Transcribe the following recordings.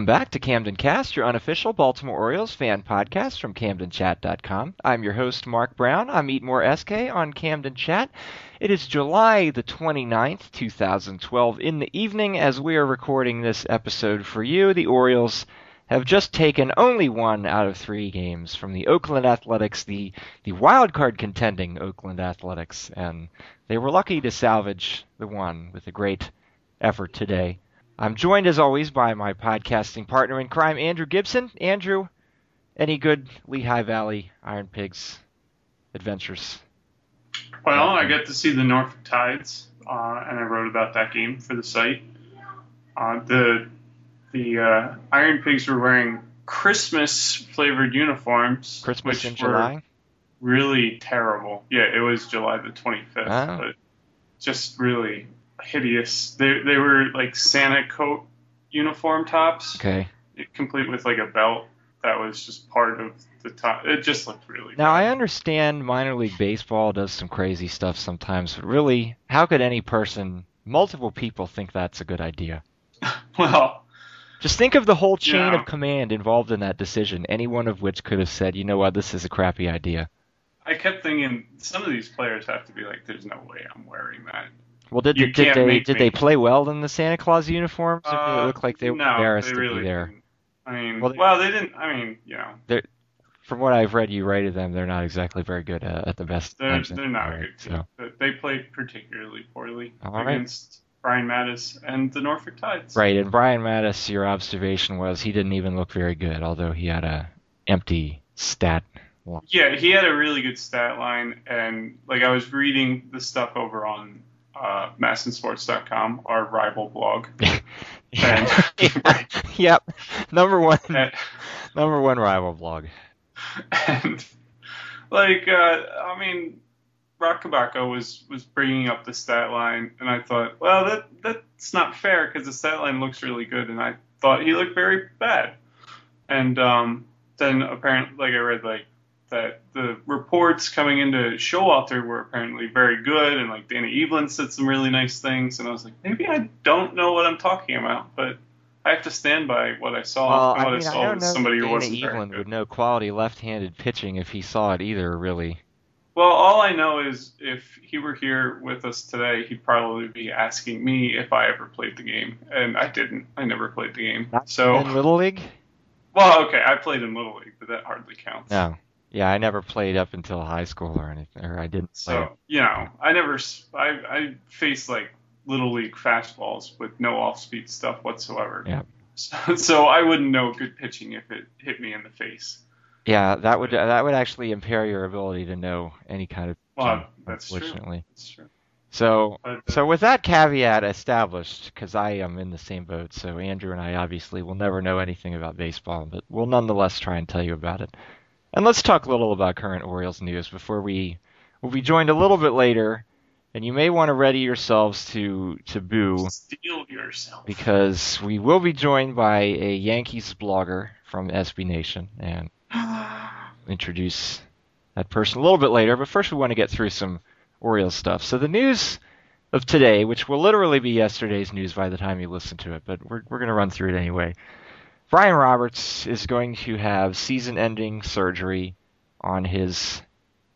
Welcome back to Camden Cast, your unofficial Baltimore Orioles fan podcast from CamdenChat.com. I'm your host, Mark Brown. I'm Eat More SK on Camden Chat. It is July the 29th, 2012, in the evening as we are recording this episode for you. The Orioles have just taken only one out of three games from the Oakland Athletics, the, the wild card contending Oakland Athletics, and they were lucky to salvage the one with a great effort today. I'm joined as always by my podcasting partner in crime, Andrew Gibson. Andrew, any good Lehigh Valley Iron Pigs adventures? Well, I got to see the Norfolk Tides, uh, and I wrote about that game for the site. Uh, the the uh, Iron Pigs were wearing Christmas flavored uniforms, Christmas which in July. were really terrible. Yeah, it was July the 25th, Oh. but just really hideous. They they were like Santa coat uniform tops, Okay. complete with like a belt that was just part of the top. It just looked really. Now I understand minor league baseball does some crazy stuff sometimes, but really, how could any person, multiple people, think that's a good idea? well. Just think of the whole chain Yeah. of command involved in that decision, any one of which could have said, you know what, this is a crappy idea. I kept thinking some of these players have to be like, "There's no way I'm wearing that." Well, did, did, did they make did they play well in the Santa Claus uniforms? or did it looked like they were no, embarrassed they to be there? didn't. I mean, Well, well, they- they, didn't. I mean, you know, From what I've read, you rated them. They're not exactly very good uh, at the best they're they're not anyway, good so. But They played particularly poorly All right. against Brian Matusz and the Norfolk Tides. Right, and Brian Matusz, your observation was he didn't even look very good, although he had a empty stat. line. Yeah, he had a really good stat line, and like I was reading the stuff over on uh, MASNsports.com, our rival blog. And- yep, number one, and, number one rival blog. and like uh, I mean, Roch Kubatko was was bringing up the stat line, and I thought, well, that that's not fair because the stat line looks really good, and I thought he looked very bad. And um, then apparently, like I read, like that the reports coming into Showalter were apparently very good, and like Danny Evelyn said some really nice things, and I was like, maybe I don't know what I'm talking about, but. I have to stand by what I saw. Well, I mean, I saw don't know somebody who wasn't Evelyn would know quality left-handed pitching if he saw it either. Really, Well, all I know is if he were here with us today, he'd probably be asking me if I ever played the game, and I didn't. I never played the game. Not So, in little league. well, okay, I played in little league, but that hardly counts. No, yeah, I never played up until high school or anything, or I didn't. So, you know, I never. I I faced like little league fastballs with no off-speed stuff whatsoever. Yeah. So, so I wouldn't know good pitching if it hit me in the face. Yeah, that would that would actually impair your ability to know any kind of Well, that's true. That's true. So But, uh, so with that caveat established, because I am in the same boat, so Andrew and I obviously will never know anything about baseball, but we'll nonetheless try and tell you about it. And let's talk a little about current Orioles news before we we'll be joined a little bit later, and you may want to ready yourselves to to boo Steel yourself. because we will be joined by a Yankees blogger from SB Nation and introduce that person a little bit later, but first we want to get through some Orioles stuff. So the news of today, which will literally be yesterday's news by the time you listen to it, but we're we're going to run through it anyway. Brian Roberts is going to have season-ending surgery on his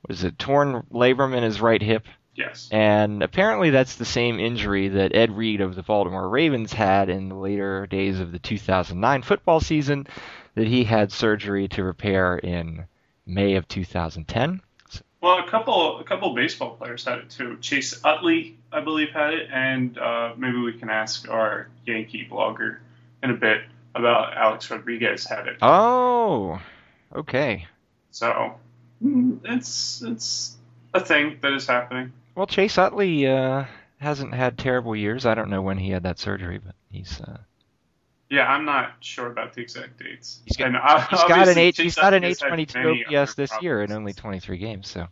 was it torn labrum in his right hip, yes. and apparently that's the same injury that Ed Reed of the Baltimore Ravens had in the later days of the 2009 football season that he had surgery to repair in May of 2010. Well, a couple a couple baseball players had it too. Chase Utley, I believe, had it, and uh, maybe we can ask our Yankee blogger in a bit about Alex Rodriguez had it. Oh, okay. So mm, it's it's a thing that is happening. Well, Chase Utley uh, hasn't had terrible years. I don't know when he had that surgery, but he's uh, Yeah, I'm not sure about the exact dates. He's got- And, he's got an eight. He's got an has had 822 OPS this year in only 23 games. So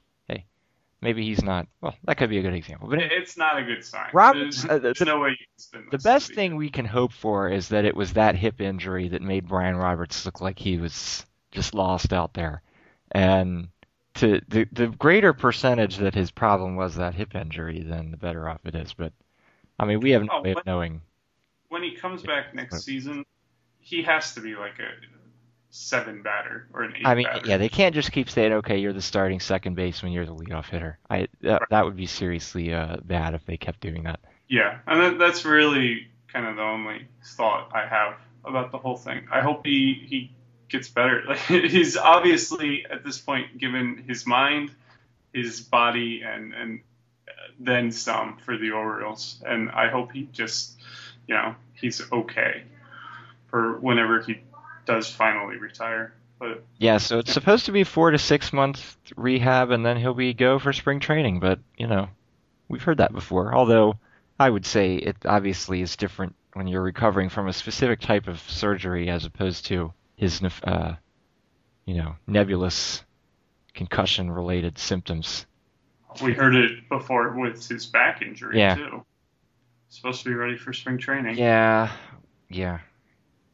maybe he's not. Well, that could be a good example. But It's not a good sign. Roberts- there's, uh, there's the- no way you can The best thing we can hope for is that it was that hip injury that made Brian Roberts look like he was just lost out there. And to the the greater percentage that his problem was that hip injury, then the better off it is. But I mean, we have no Oh, way of knowing. when he comes back next season, he has to be like a seven batter or an eight. I mean, batter. yeah, they can't just keep saying, "Okay, you're the starting second baseman, you're the leadoff hitter." I that, Right. that would be seriously uh, bad if they kept doing that. Yeah, and that, that's really kind of the only thought I have about the whole thing. I hope he he gets better. Like he's obviously at this point given his mind, his body, and and then some for the Orioles, and I hope he just you know he's okay for whenever he does finally retire. But Yeah, so it's supposed to be four to six months rehab, and then he'll be go for spring training. But you know, we've heard that before. Although I would say it obviously is different when you're recovering from a specific type of surgery as opposed to his, uh, you know, nebulous concussion-related symptoms. we heard it before with his back injury Yeah. too. Supposed to be ready for spring training. Yeah, yeah.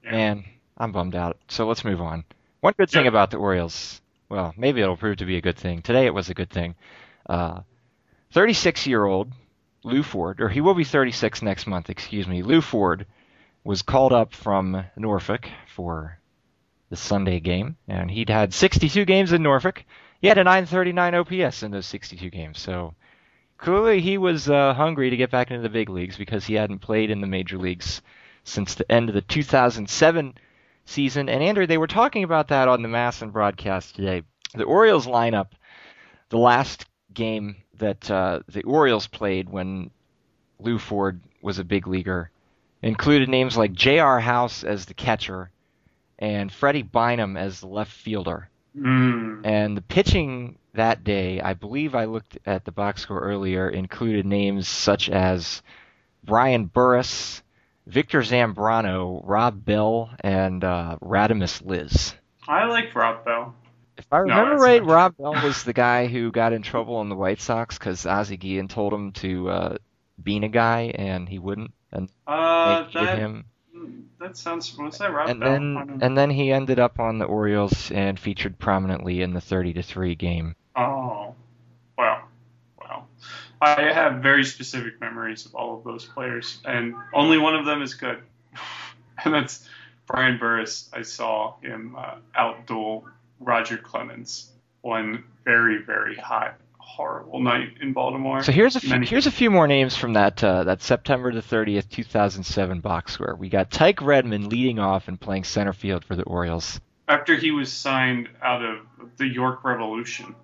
Yeah. Man, I'm bummed out. So let's move on. One good thing Yeah. about the Orioles, well, maybe it'll prove to be a good thing. Today it was a good thing. Uh, 36-year-old Lew Ford, or he will be 36 next month, excuse me. Lew Ford was called up from Norfolk for the Sunday game, and he'd had 62 games in Norfolk. He had a 939 OPS in those 62 games, so clearly he was uh, hungry to get back into the big leagues because he hadn't played in the major leagues since the end of the 2007 season. And Andrew, they were talking about that on the MASN broadcast today. The Orioles lineup, the last game that uh, the Orioles played when Lew Ford was a big leaguer, included names like J.R. House as the catcher and Freddie Bynum as the left fielder. Mm. And the pitching that day, I believe I looked at the box score earlier, included names such as Brian Burres, Victor Zambrano, Rob Bell, and uh, Radhames Liz. I like Rob Bell. If I remember that's right, Rob Bell was the guy who got in trouble on the White Sox because Ozzie Guillen told him to uh, bean a guy and he wouldn't, and Uh, they that him. that sounds. Was that Rob And Bell? Then and then he ended up on the Orioles and featured prominently in the 30 to three game. oh. I have very specific memories of all of those players, and only one of them is good, and that's Brian Burres. I saw him uh, outduel Roger Clemens one very very hot, horrible night in Baltimore. So here's a few, Many- here's a few more names from that uh, that September the 30th, 2007 box score. We got Tike Redman leading off and playing center field for the Orioles. after he was signed out of the York Revolution,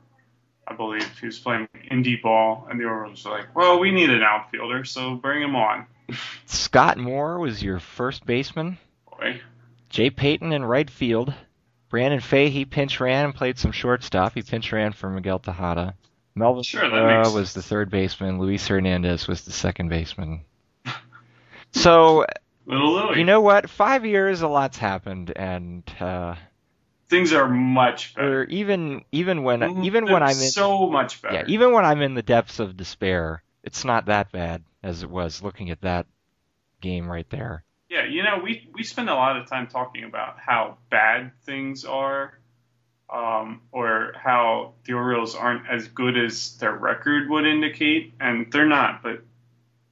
I believe he was playing indie ball, and the Orioles were like, "Well, we need an outfielder, so bring him on." Scott Moore was your first baseman. Boy, Jay Payton in right field. Brandon Fahey pinch ran and played some shortstop. He pinch ran for Miguel Tejada. Melvin Sure, makes- was the third baseman. Luis Hernandez was the second baseman. So you know what? Five years, a lot's happened, and uh, things are much or better. even even when Mhm, even they're when I'm in so much better. yeah even when I'm in the depths of despair, it's not that bad as it was looking at that game right there. Yeah, you know, we we spend a lot of time talking about how bad things are, um, or how the Orioles aren't as good as their record would indicate, and they're not. But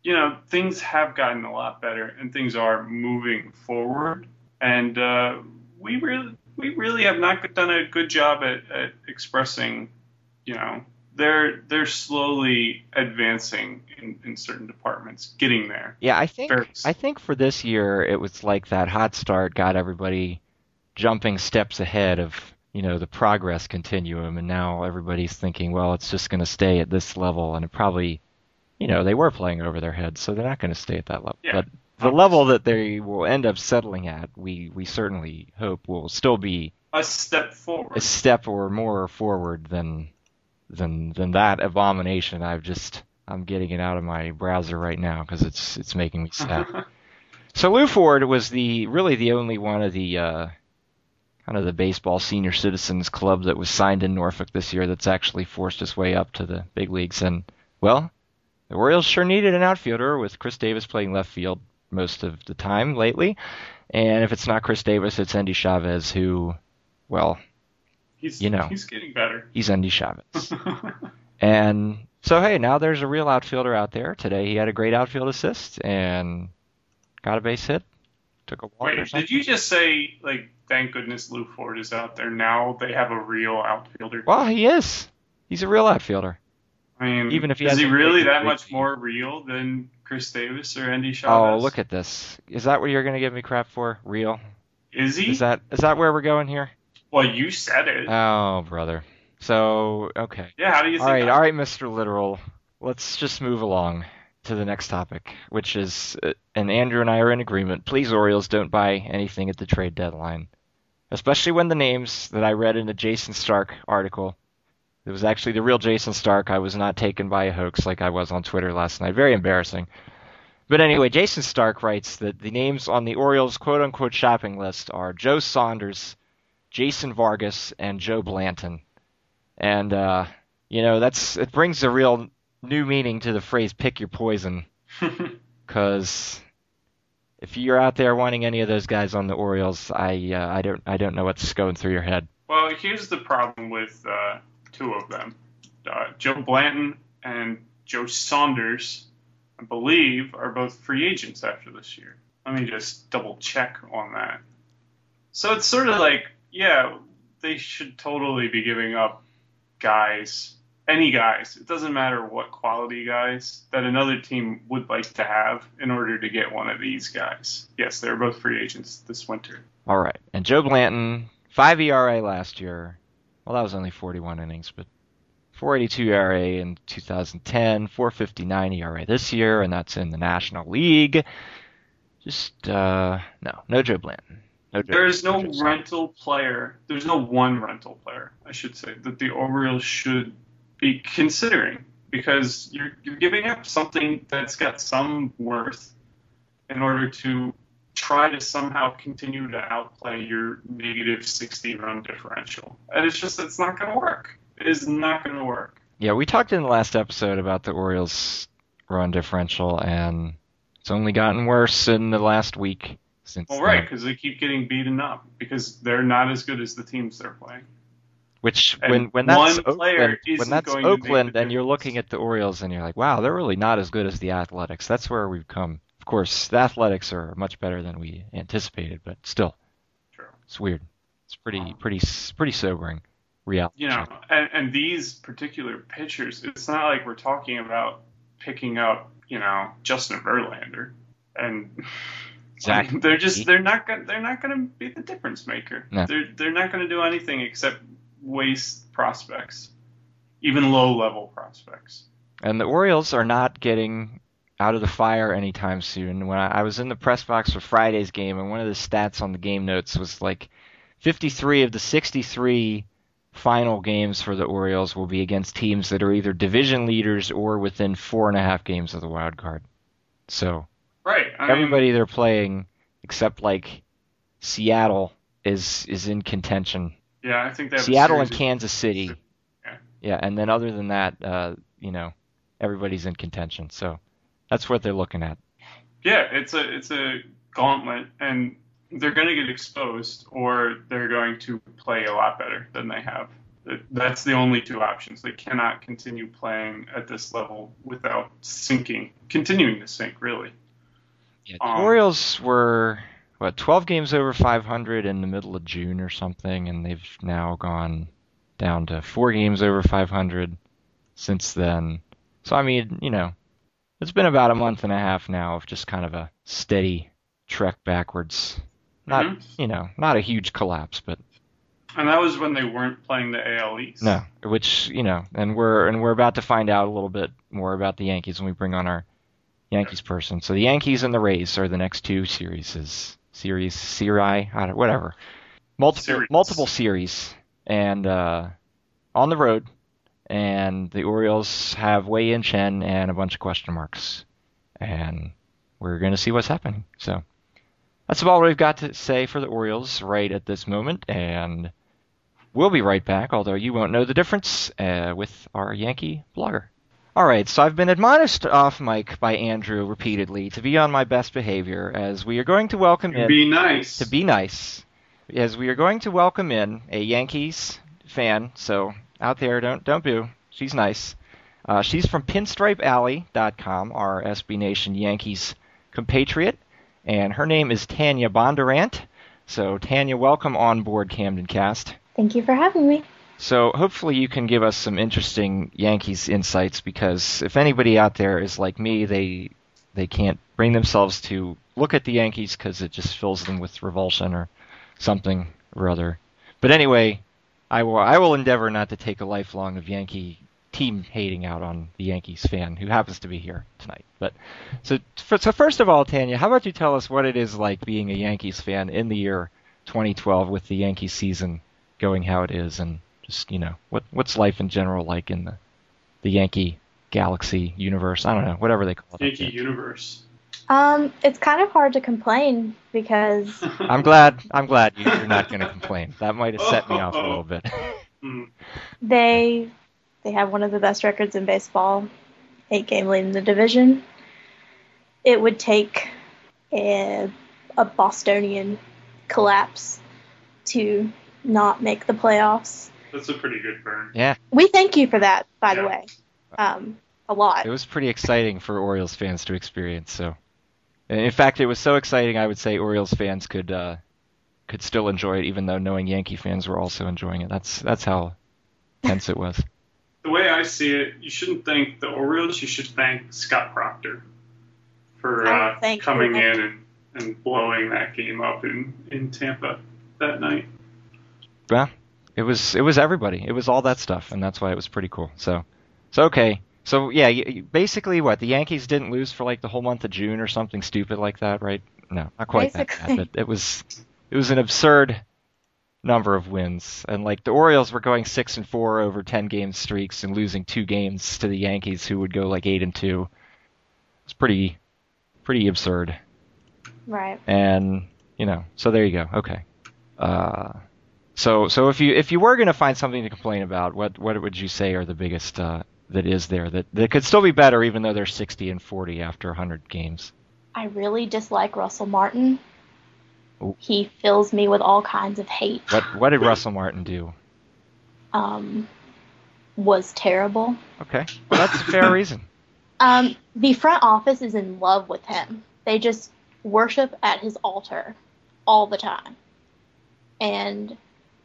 you know, things have gotten a lot better, and things are moving forward. And uh, we really we really have not done a good job at, at expressing, you know. They're they're slowly advancing in, in certain departments, getting there. Yeah, I think Fair. I think for this year it was like that hot start got everybody jumping steps ahead of you know the progress continuum, and now everybody's thinking, well, it's just going to stay at this level, and it probably, you know, they were playing over their heads, so they're not going to stay at that level. Yeah. But the level that they will end up settling at, we we certainly hope will still be A step forward. a step or more forward than than than that abomination. I've just I'm getting it out of my browser right now because it's it's making me sad. so Lew Ford was the really the only one of the uh, kind of the baseball senior citizens club that was signed in Norfolk this year that's actually forced his way up to the big leagues. And well, the Orioles sure needed an outfielder with Chris Davis playing left field most of the time lately. And if it's not Chris Davis, it's Endy Chavez who, well, he's, you know. he's getting better. he's Endy Chavez. And so, hey, now there's a real outfielder out there. Today he had a great outfield assist and got a base hit. took a walk Wait, did you just say like thank goodness Lew Ford is out there now? They have a real outfielder. Well, he is. He's a real outfielder. I mean, even if he is he really that much more real than Chris Davis or Andy Shaw. Oh, look at this. Is that what you're going to give me crap for? Real? is he? Is that is that where we're going here? Well, you said it. Oh, brother. So, okay. yeah. How do you think? All right, I- all right, Mr. Literal. Let's just move along to the next topic, which is, uh, and Andrew and I are in agreement. Please, Orioles, don't buy anything at the trade deadline, especially when the names that I read in the Jayson Stark article. It was actually the real Jayson Stark. I was not taken by a hoax like I was on Twitter last night. Very embarrassing. But anyway, Jayson Stark writes that the names on the Orioles quote unquote shopping list are Joe Saunders, Jason Vargas, and Joe Blanton. And uh, you know, that's it brings a real new meaning to the phrase pick your poison cuz if you're out there wanting any of those guys on the Orioles, I uh, I don't I don't know what's going through your head. well, here's the problem with uh, two of them, uh, Joe Blanton and Joe Saunders. I believe are both free agents after this year. Let me just double check on that. So it's sort of like, yeah, they should totally be giving up guys, any guys. It doesn't matter what quality guys that another team would like to have in order to get one of these guys. Yes, they're both free agents this winter. All right. And Joe Blanton, 5 ERA last year. Well, that was only 41 innings, but 482 ERA in 2010, 459 ERA this year, and that's in the National League. Just uh no, no Joe Blanton. No Joe, There's no Joe Saunders. rental player. There's no one rental player, I should say, that the Orioles should be considering because you're you're giving up something that's got some worth in order to try to somehow continue to outplay your negative 60 run differential. And it's just it's not going to work. It is not going to work. Yeah, we talked in the last episode about the Orioles run differential, and it's only gotten worse in the last week since. Well, right, because they keep getting beaten up because they're not as good as the teams they're playing. Which And when when that's one player Oakland, when that's going to Oakland, and you're looking at the Orioles, and you're like, wow, they're really not as good as the Athletics. That's where we've come. Of course, the Athletics are much better than we anticipated, but still, True. it's weird. It's pretty pretty pretty sobering reality. you know, and, and these particular pitchers, it's not like we're talking about picking up, you know, Justin Verlander, and Exactly. they're just they're not gonna they're not gonna be the difference maker. No. They're they're not gonna do anything except waste prospects, even low level prospects. And the Orioles are not getting out of the fire anytime soon. When I, I was in the press box for Friday's game, and one of the stats on the game notes was like 53 of the 63 final games for the Orioles will be against teams that are either division leaders or within four and a half games of the wild card. So Right. I mean, everybody they're playing, except like Seattle, is is in contention. Yeah, I think have Seattle and Kansas City. Yeah. Yeah, and then other than that, uh, you know, everybody's in contention. So that's what they're looking at. Yeah, it's a it's a gauntlet, and they're going to get exposed, or they're going to play a lot better than they have. That's the only two options. They cannot continue playing at this level without sinking, continuing to sink. Really. Yeah, the Um, Orioles were what 12 games over 500 in the middle of June or something, and they've now gone down to four games over 500 since then. So I mean, you know, it's been about a month and a half now of just kind of a steady trek backwards. Not, Mhm. you know, not a huge collapse, but And that was when they weren't playing the AL East. No, which you know, and we're and we're about to find out a little bit more about the Yankees when we bring on our Yankees person. So the Yankees and the Rays are the next two series, series, series, I don't, whatever, multiple Series. multiple series, and uh, on the road. And the Orioles have Wei-Yin Chen and a bunch of question marks, and we're going to see what's happening. So that's about what we've got to say for the Orioles right at this moment, and. We'll be right back, although you won't know the difference uh, with our Yankee blogger. All right, so I've been admonished off mic by Andrew repeatedly to be on my best behavior as we are going to welcome in Be nice. to be nice, as we are going to welcome in a Yankees fan. So out there, don't don't boo. She's nice. Uh, she's from PinstripeAlley.com, our SB Nation Yankees compatriot, and her name is Tanya Bondurant. So, Tanya, welcome on board Camden Cast. Thank you for having me. So, hopefully, you can give us some interesting Yankees insights because if anybody out there is like me, they they can't bring themselves to look at the Yankees because it just fills them with revulsion or something or other. But anyway, I will I will endeavor not to take a lifelong of Yankee team hating out on the Yankees fan who happens to be here tonight. But so so first of all, Tanya, how about you tell us what it is like being a Yankees fan in the year 2012 with the Yankee season going how it is, and just you know what what's life in general like in the the Yankee galaxy universe? I don't know, whatever they call it. Yankee universe. Um, it's kind of hard to complain because I'm glad I'm glad you're not going to complain. That might have set me off a little bit. Mm. they they have one of the best records in baseball, eight game lead in the division. It would take a, a Bostonian collapse to not make the playoffs. That's a pretty good burn. Yeah, We thank you for that, by the way, um, a lot. it was pretty exciting for Orioles fans to experience. So, and in fact, it was so exciting. I would say Orioles fans could uh, could still enjoy it, even though knowing Yankee fans were also enjoying it. That's that's how tense it was. The way I see it, you shouldn't thank the Orioles. You should thank Scott Proctor for uh, coming him. in and, and blowing that game up in, in Tampa that night. Yeah, it was it was everybody. It was all that stuff, and that's why it was pretty cool. So, so okay. So yeah, basically, what the Yankees didn't lose for like the whole month of June or something stupid like that, right? No, not quite that bad. But it was it was an absurd number of wins, and like the Orioles were going six and four over ten game streaks and losing two games to the Yankees, who would go like eight and two. It's pretty pretty absurd. Right. and you know so there you go okay uh so so if you if you were going to find something to complain about what what would you say are the biggest uh that is there that that could still be better even though they're 60 and 40 after 100 games I really dislike Russell Martin. Ooh. He fills me with all kinds of hate. what what did Russell Martin do Um, was terrible. okay well, that's a fair reason Um, the front office is in love with him. They just worship at his altar all the time. And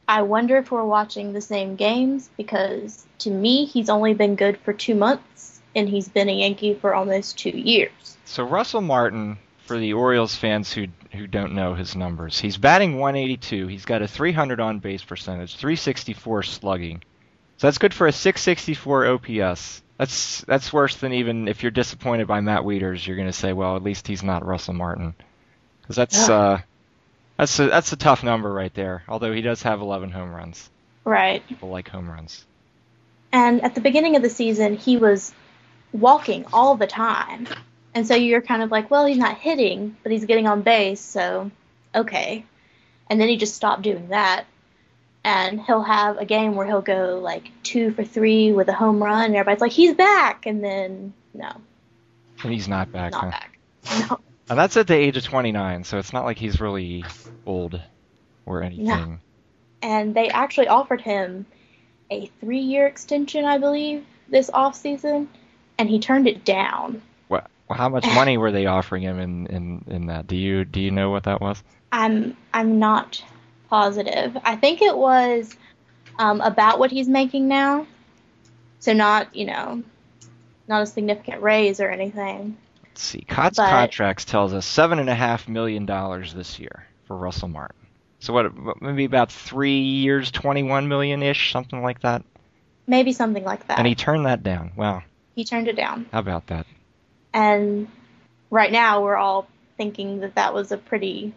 I wonder if we're watching the same games because to me, he's only been good for two months and he's been a Yankee for almost two years. so Russell Martin for the Orioles fans who who don't know his numbers he's batting 182 he's got a 300 on base percentage 364 slugging So that's good for a 664 OPS. That's that's worse than even if you're disappointed by Matt Wieters, you're going to say, well, at least he's not Russell Martin, because that's Yeah. uh, that's a, that's a tough number right there. Although he does have 11 home runs. Right. People like home runs. And at the beginning of the season, he was walking all the time. And so you're kind of like, well, he's not hitting, but he's getting on base, so okay. And then he just stopped doing that. And he'll have a game where he'll go like two for three with a home run, and everybody's like, he's back. And then, no, And he's not back. not huh? back. No. And that's at the age of 29, so it's not like he's really old or anything. And they actually offered him a three year extension, I believe, this off season, and he turned it down. What? Well, how much money were they offering him in, in, in that? Do you do you know what that was? I'm I'm not positive. I think it was um, about what he's making now, so not you know, not a significant raise or anything. Let's see. Cott's But- contracts tells us seven and a half million dollars this year for Russell Martin. So what? Maybe about three years, twenty-one million ish, something like that. Maybe something like that. And he turned that down. Wow. he turned it down, How about that? and right now we're all thinking that that was a pretty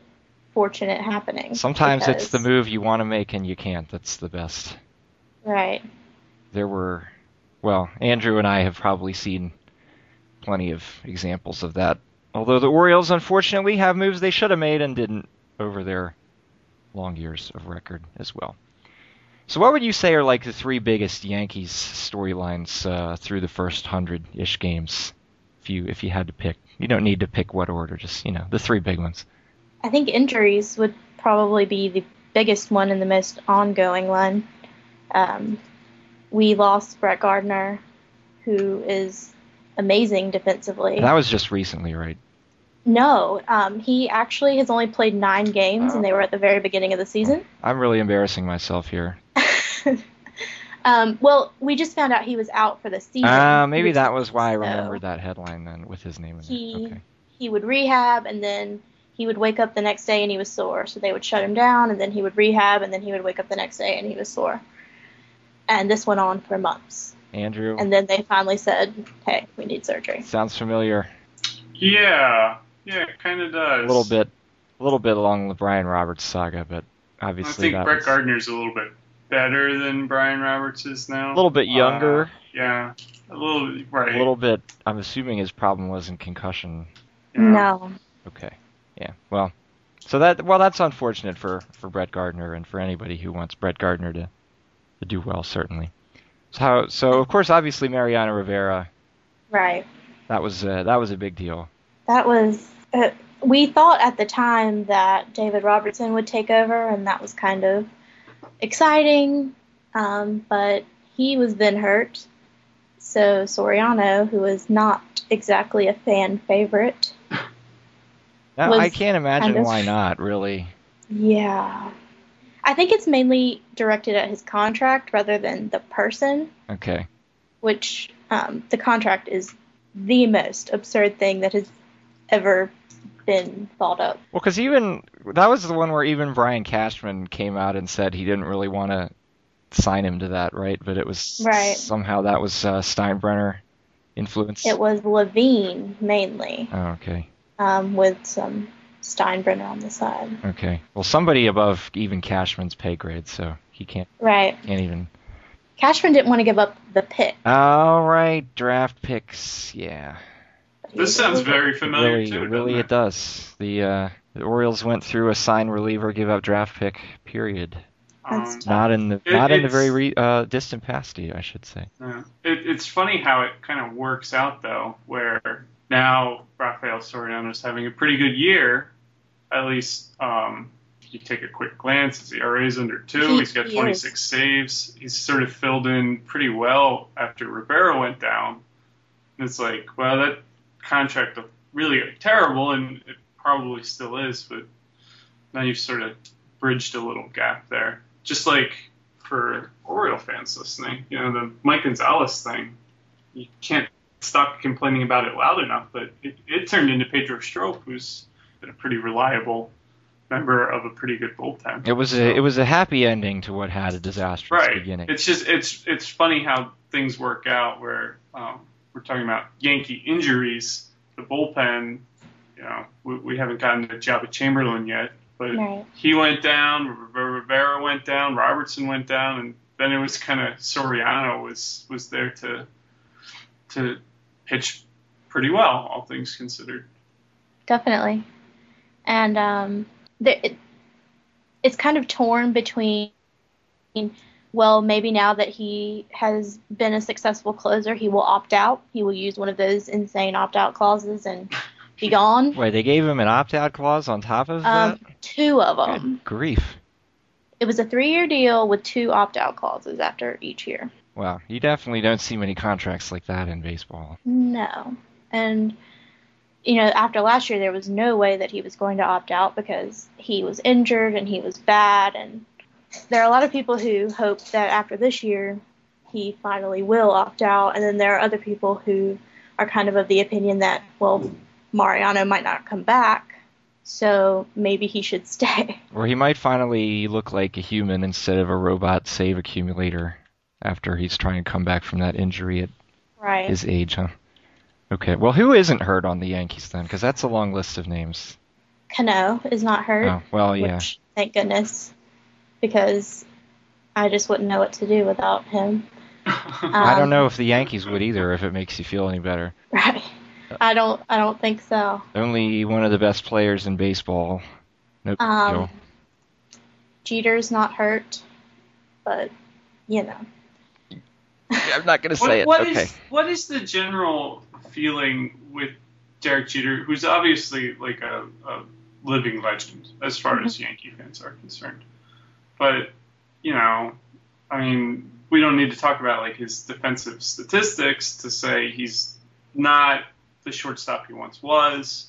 fortunate happening. Sometimes it's the move you want to make and you can't. That's the best. right. There were, well, Andrew and I have probably seen plenty of examples of that. Although the Orioles, unfortunately, have moves they should have made and didn't over their long years of record as well. So, what would you say are like the three biggest Yankees storylines uh, through the first hundred-ish games? If you if you had to pick, you don't need to pick what order, just you know the three big ones. I think injuries would probably be the biggest one and the most ongoing one. Um, we lost Brett Gardner, who is amazing defensively. That was just recently, right? No, um, he actually has only played nine games, and they were at the very beginning of the season. I'm really embarrassing myself here. um, well, we just found out he was out for the season. Ah, maybe that was why I so remembered that headline then with his name in He- it. Okay. He would rehab, and then he would wake up the next day and he was sore. So they would shut him down, and then he would rehab, and then he would wake up the next day and he was sore. And this went on for months. Andrew, And then they finally said, "Hey, we need surgery." sounds familiar. Yeah, yeah, it kind of does. A little bit, a little bit along the Brian Roberts saga, but obviously I obviously think Brett was Gardner's a little bit better than Brian Roberts is now. a little bit younger. Uh, yeah, a little right. a little bit. I'm assuming his problem wasn't concussion. yeah. No. Okay. Yeah. Well, so that well, that's unfortunate for for Brett Gardner and for anybody who wants Brett Gardner to to do well, certainly. So so of course, obviously Mariano Rivera. Right. That was uh, that was a big deal. That was. Uh, we thought at the time that David Robertson would take over, and that was kind of exciting. Um, but he was then hurt. So Soriano, who was not exactly a fan favorite, Now, I can't imagine kind of- why not. Really. yeah. I think it's mainly directed at his contract rather than the person, Okay. which um, the contract is the most absurd thing that has ever been thought up. Well, because even that was the one where even Brian Cashman came out and said he didn't really want to sign him to that, right? But it was Right. somehow that was uh, Steinbrenner influence. It was Levine mainly, Oh, okay. um, with some Steinbrenner on the side. Okay. Well, somebody above even Cashman's pay grade, so he can't Right. can't even. Cashman didn't want to give up the pick. All right, draft picks. Yeah, This sounds very familiar really, too. really, doesn't it does. The uh, the Orioles went through a sign reliever, give up draft pick. Period. That's Um. Not in the It- not in the very re, uh, distant past, I should say. Yeah. It, it's funny how it kind of works out though, where now Rafael Soriano is having a pretty good year. At least, um, if you take a quick glance, his ERA is under two. He- He's got he 26 saves. He's sort of filled in pretty well after Rivera went down. And it's like, well, that contract looked really terrible, and it probably still is, but now you've sort of bridged a little gap there. Just like for Oriole fans listening, you know, the Mike Gonzalez thing, you can't stop complaining about it loud enough, but it, it turned into Pedro Strop, who's been a pretty reliable member of a pretty good bullpen. It was So- a it was a happy ending to what had a disastrous right. beginning. It's just it's it's funny how things work out where um, we're talking about Yankee injuries, the bullpen. You know, we, we haven't gotten to Joba Chamberlain yet, but Right. he went down, Rivera went down, Robertson went down, and then it was kind of Soriano was was there to to pitch pretty well, all things considered. Definitely. And um, there, it, it's kind of torn between, well, maybe now that he has been a successful closer, he will opt out. He will use one of those insane opt out clauses and be gone. Wait, they gave him an opt-out clause on top of that? Um, two of Good them. grief! It was a three year deal with two opt out clauses after each year. Wow, you definitely don't see many contracts like that in baseball. No. And, you know, after last year, there was no way that he was going to opt out because he was injured and he was bad. And there are a lot of people who hope that after this year, he finally will opt out. And then there are other people who are kind of of the opinion that, well, Mariano might not come back. So maybe he should stay. Or he might finally look like a human instead of a robot save accumulator after he's trying to come back from that injury at Right. his age, huh? Okay, well, who isn't hurt on the Yankees then? Because that's a long list of names. Cano is not hurt. Oh, well, yeah. Which, thank goodness. Because I just wouldn't know what to do without him. I Um, don't know if the Yankees would either, if it makes you feel any better. Right. I don't. I don't think so. Only one of the best players in baseball. No big Um, deal. Jeter's not hurt, but you know. I'm not going to What- say it. what okay. is- what is the general feeling with Derek Jeter, who's obviously like a, a living legend as far as Yankee fans are concerned? But you know, I mean, we don't need to talk about like his defensive statistics to say he's not the shortstop he once was.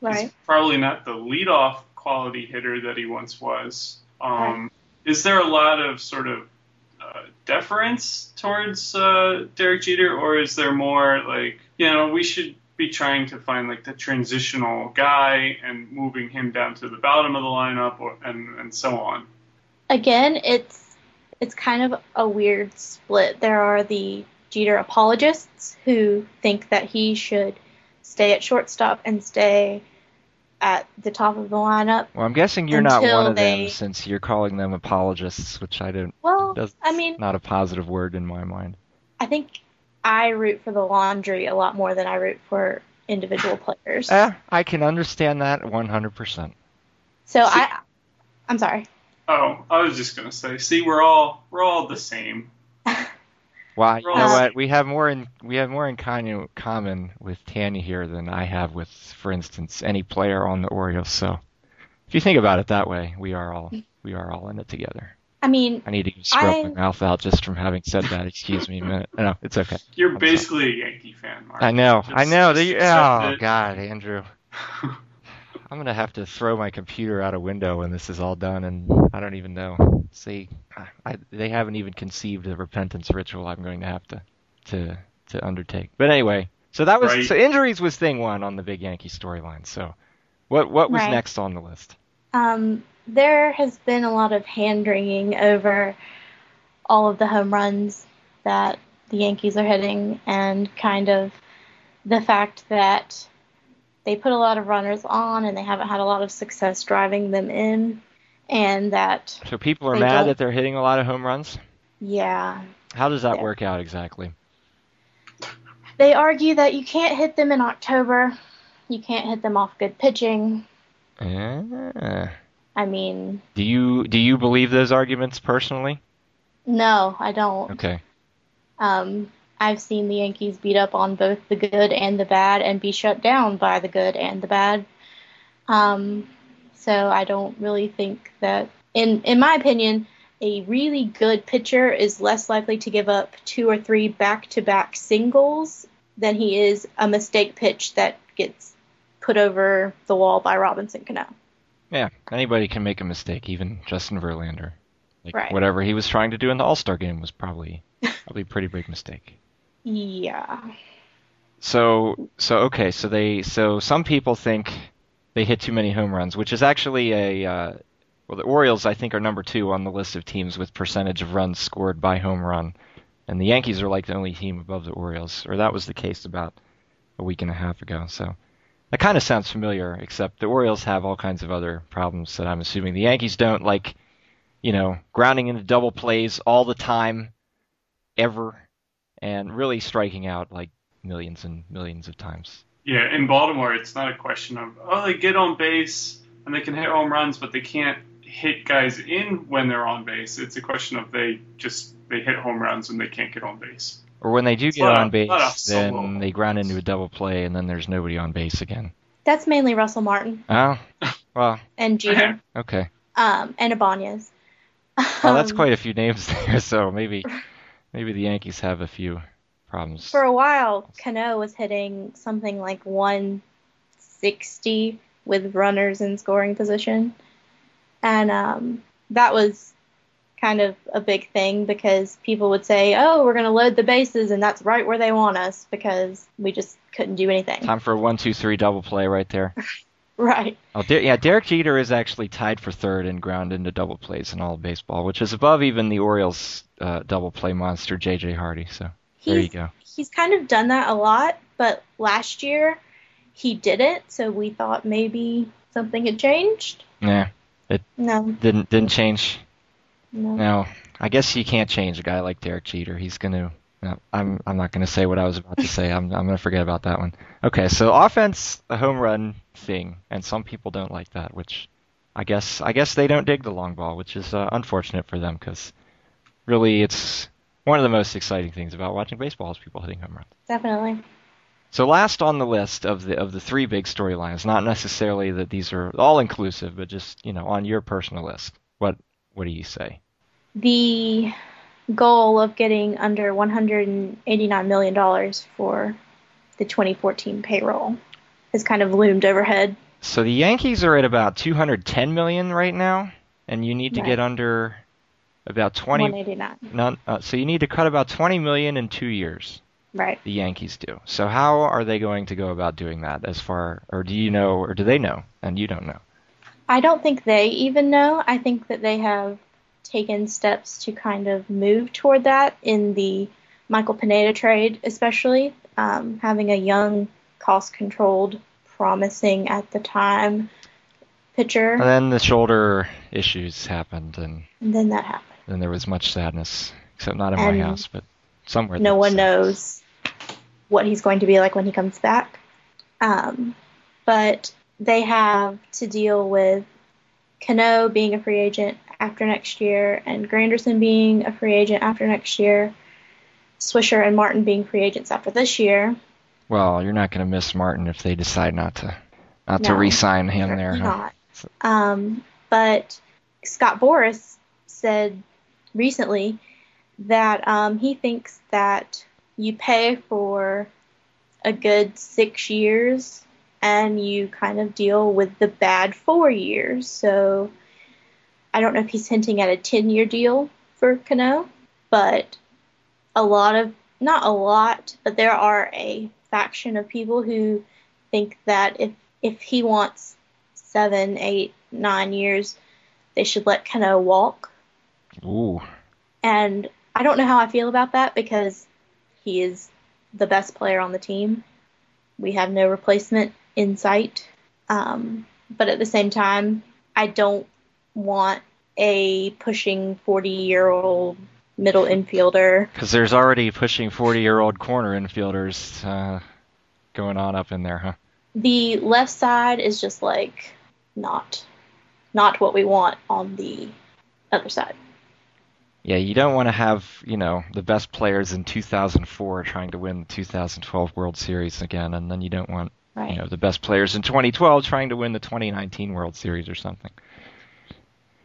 He's Right. probably not the leadoff quality hitter that he once was. Um, Right. Is there a lot of sort of uh, deference towards uh, Derek Jeter, or is there more like you know we should be trying to find like the transitional guy and moving him down to the bottom of the lineup, or and and so on. Again, it's it's kind of a weird split. There are the Jeter apologists who think that he should stay at shortstop and stay at the top of the lineup. Well, I'm guessing you're not one of they- them since you're calling them apologists, which I don't. Well, That's I mean, not a positive word in my mind. I think I root for the laundry a lot more than I root for individual players. Eh, I can understand that 100%. so I, I'm sorry. Oh, I was just gonna say, see, we're all we're all the same. Why? You know what? We have more in we have more in con- common with Tanya here than I have with, for instance, any player on the Orioles. So, if you think about it that way, we are all we are all in it together. I mean, I need to scrub I- my mouth out just from having said that. Excuse me a minute. No, it's okay. You're I'm sorry. basically a Yankee fan, Mark. I know. I know. just The, oh it. God, Andrew. I'm gonna have to throw my computer out a window when this is all done, and I don't even know. See, I, they haven't even conceived the repentance ritual I'm going to have to to to undertake. But anyway, so that was Right. so injuries was thing one on the big Yankee storyline. So, what what was Right. next on the list? um, there has been a lot of hand wringing over all of the home runs that the Yankees are hitting, and kind of the fact that they put a lot of runners on and they haven't had a lot of success driving them in, and that So people are mad don't- that they're hitting a lot of home runs. yeah, How does that Yeah. work out exactly? They argue that you can't hit them in October. You can't hit them off good pitching. Uh, I mean, do you do you believe those arguments personally? no, I don't. Okay. Um, I've seen the Yankees beat up on both the good and the bad and be shut down by the good and the bad. Um, so I don't really think that, in in my opinion, a really good pitcher is less likely to give up two or three back-to-back singles than he is a mistake pitch that gets put over the wall by Robinson Cano. Yeah, anybody can make a mistake, even Justin Verlander. Like Right. whatever he was trying to do in the All Star game was probably probably a pretty big mistake. Yeah. So so okay, so they so some people think they hit too many home runs, which is actually a uh, well the Orioles I think are number two on the list of teams with percentage of runs scored by home run, and the Yankees are like the only team above the Orioles, or that was the case about a week and a half ago. So that kind of sounds familiar, except the Orioles have all kinds of other problems that I'm assuming the Yankees don't, like you know grounding into double plays all the time, ever, and really striking out like millions and millions of times. Yeah, in Baltimore, it's not a question of oh they get on base and they can hit home runs, but they can't hit guys in when they're on base. It's a question of they just they hit home runs and they can't get on base. Or when they do get on base, not a solo. then they ground into a double play, and then there's nobody on base again. That's mainly Russell Martin Oh, well, and Jeter okay. um, and Ibanez. Well, that's Um, quite a few names there, so maybe maybe the Yankees have a few problems. For a while, Cano was hitting something like 160 with runners in scoring position. And um, that was kind of a big thing because people would say, oh, we're going to load the bases, and that's right where they want us because we just couldn't do anything. Time for a one, two, three double play right there. Right. Oh, Der- yeah, Derek Jeter is actually tied for third in ground into double plays in all of baseball, which is above even the Orioles' uh, double play monster J.J. Hardy. So there you go. he's kind of done that a lot, but last year he didn't, so we thought maybe something had changed. Yeah, No, didn't didn't change. No. No, I guess you can't change a guy like Derek Jeter. He's gonna. No, I'm I'm not gonna say what I was about to say. I'm I'm gonna forget about that one. Okay, so offense, a home run thing, and some people don't like that, which I guess I guess they don't dig the long ball, which is uh, unfortunate for them because really it's one of the most exciting things about watching baseball is people hitting home runs. Definitely. So last on the list of the of the three big storylines, not necessarily that these are all inclusive, but just you know on your personal list. What what do you say? the goal of getting under $189 million for the 2014 payroll has kind of loomed overhead So the Yankees are at about 210 million right now, and you need to Right. get under about 20. 189. None, uh, so you need to cut about 20 million in two years. Right. The Yankees do. So how are they going to go about doing that? As far, or do you know, or do they know, and you don't know? I don't think they even know. I think that they have taken steps to kind of move toward that in the Michael Pineda trade, especially um, having a young, cost-controlled, promising at the time pitcher, And then the shoulder issues happened, and and then that happened. then there was much sadness, except not in And my house, but somewhere. no one sadness. knows what he's going to be like when he comes back. Um, but they have to deal with Cano being a free agent after next year, and Granderson being a free agent after next year, Swisher and Martin being free agents after this year. Well, you're not going to miss Martin if they decide not to, not to re-sign him there. Huh? not. Um, but Scott Boras said recently that um, he thinks that you pay for a good six years and you kind of deal with the bad four years. So I don't know if he's hinting at a 10 year deal for Cano, but a lot of, not a lot, but there are a faction of people who think that if, if he wants seven, eight, nine years, they should let Cano walk. Ooh, And I don't know how I feel about that because he is the best player on the team. We have no replacement in sight. Um, but at the same time, I don't want a pushing 40 year old middle infielder. because there's already pushing 40-year-old corner infielders uh, going on up in there, huh? The left side is just like not not what we want on the other side. Yeah, you don't want to have, you know, the best players in 2004 trying to win the 2012 World Series again, and then you don't want, Right. you know, the best players in 2012 trying to win the 2019 World Series or something.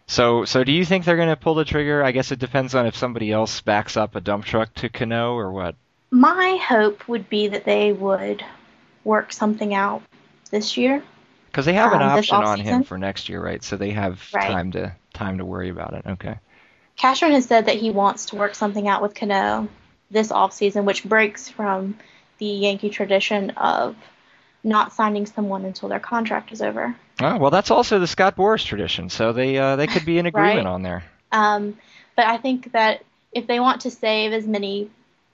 So, so do you think they're going to pull the trigger? I guess it depends on if somebody else backs up a dump truck to Cano or what. My hope would be that they would work something out this year. Because they have an Um, option on him for next year, right? So they have Right. time to time to worry about it. Okay. Cashman has said that he wants to work something out with Cano this offseason, which breaks from the Yankee tradition of not signing someone until their contract is over. Oh, well, that's also the Scott Boras tradition, so they uh, they could be in agreement Right. on there. Um, but I think that if they want to save as many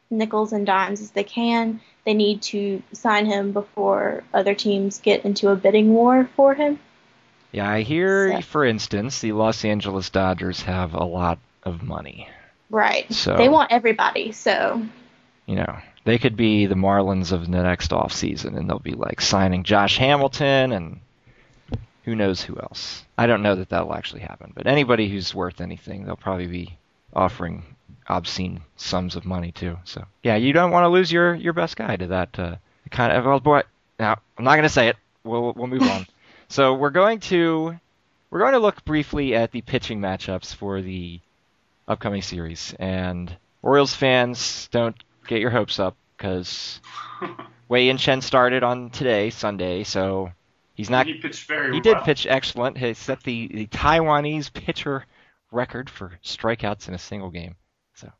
nickels and dimes as they can, they need to sign him before other teams get into a bidding war for him. Yeah, I hear, So- for instance, the Los Angeles Dodgers have a lot of money. Right. So- They want everybody, so You know, they could be the Marlins of the next off season, and they'll be like signing Josh Hamilton and who knows who else. I don't know that that'll actually happen, but anybody who's worth anything, they'll probably be offering obscene sums of money too. So yeah, you don't want to lose your your best guy to that uh, kind of. Well, boy, now I'm not going to say it. We'll we'll move on. So we're going to we're going to look briefly at the pitching matchups for the upcoming series, and Orioles fans don't get your hopes up because Wei Yin Chen started on today, Sunday, so he's not. he pitched very He did pitch excellent. He set the, the Taiwanese pitcher record for strikeouts in a single game. So,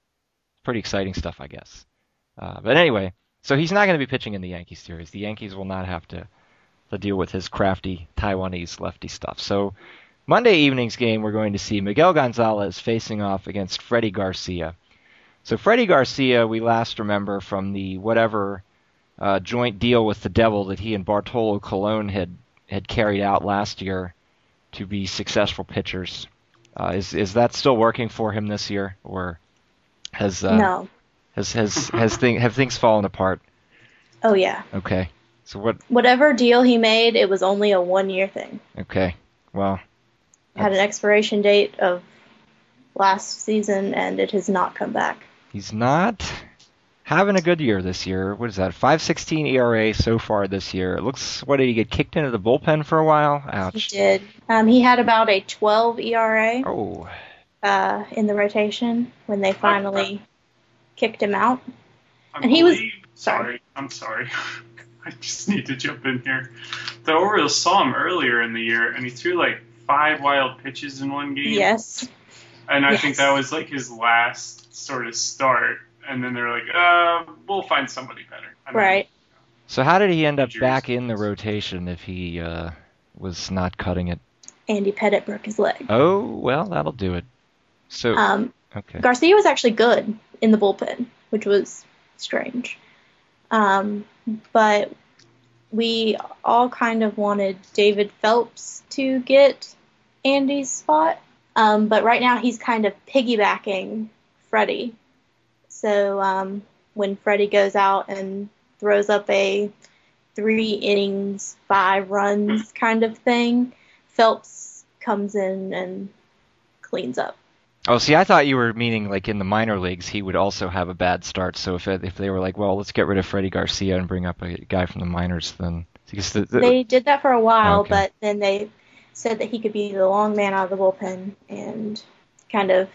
pretty exciting stuff, I guess. Uh, but anyway, so he's not going to be pitching in the Yankees series. The Yankees will not have to, to deal with his crafty Taiwanese lefty stuff. So, Monday evening's game, we're going to see Miguel Gonzalez facing off against Freddie Garcia. So, Freddie Garcia, we last remember from the whatever uh, joint deal with the devil that he and Bartolo Colon had had carried out last year to be successful pitchers. Uh, is is that still working for him this year, or has uh, no. has has has thing have things fallen apart? Oh yeah. Okay, so what? Whatever deal he made, it was only a one year thing. Okay, well, It had an expiration date of last season and it has not come back. He's not having a good year this year. What is that? 5.16 ERA so far this year. It looks. What did he get kicked into the bullpen for a while? Ouch. He did. Um, he had about a 12 ERA Oh, uh, in the rotation when they finally kicked him out. I and he was- believe- sorry. sorry. I'm sorry. I just need to jump in here. The Orioles saw him earlier in the year, and he threw like five wild pitches in one game. Yes. And I Yes. think that was like his last sort of start. And then they're like, uh, we'll find somebody better. I mean, Right. So how did he end up back in the rotation if he uh, was not cutting it? Andy Pettitte broke his leg. Oh well, that'll do it. So Um, okay. Garcia was actually good in the bullpen, which was strange. Um, but we all kind of wanted David Phelps to get Andy's spot. Um, but right now he's kind of piggybacking Freddie. So um, when Freddie goes out and throws up a three innings, five runs kind of thing, Phelps comes in and cleans up. Oh, see, I thought you were meaning like in the minor leagues, he would also have a bad start. So if it, if they were like, well, let's get rid of Freddie Garcia and bring up a guy from the minors, then because the, the, They did that for a while, Okay. but then they said that he could be the long man out of the bullpen and kind of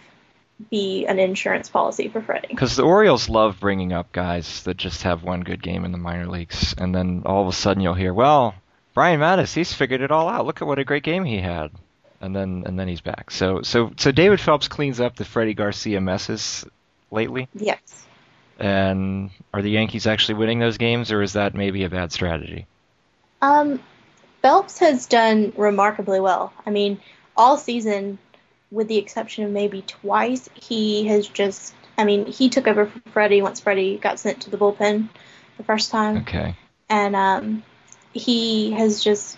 be an insurance policy for Freddie. Because the Orioles love bringing up guys that just have one good game in the minor leagues, and then all of a sudden you'll hear, "Well, Brian Matusz, he's figured it all out. Look at what a great game he had," and then and then he's back. So so so David Phelps cleans up the Freddie Garcia messes lately, Yes. and are the Yankees actually winning those games, or is that maybe a bad strategy? Um, Phelps has done remarkably well. I mean, all season, with the exception of maybe twice, he has just. I mean, he took over for Freddie once Freddie got sent to the bullpen the first time. Okay. and um, he has just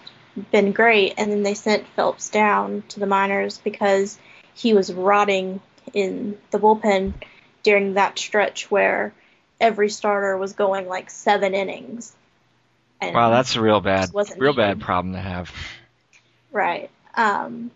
been great. And then they sent Phelps down to the minors because he was rotting in the bullpen during that stretch where every starter was going like seven innings. And Wow, that's a real bad, real bad problem to have. right. Um,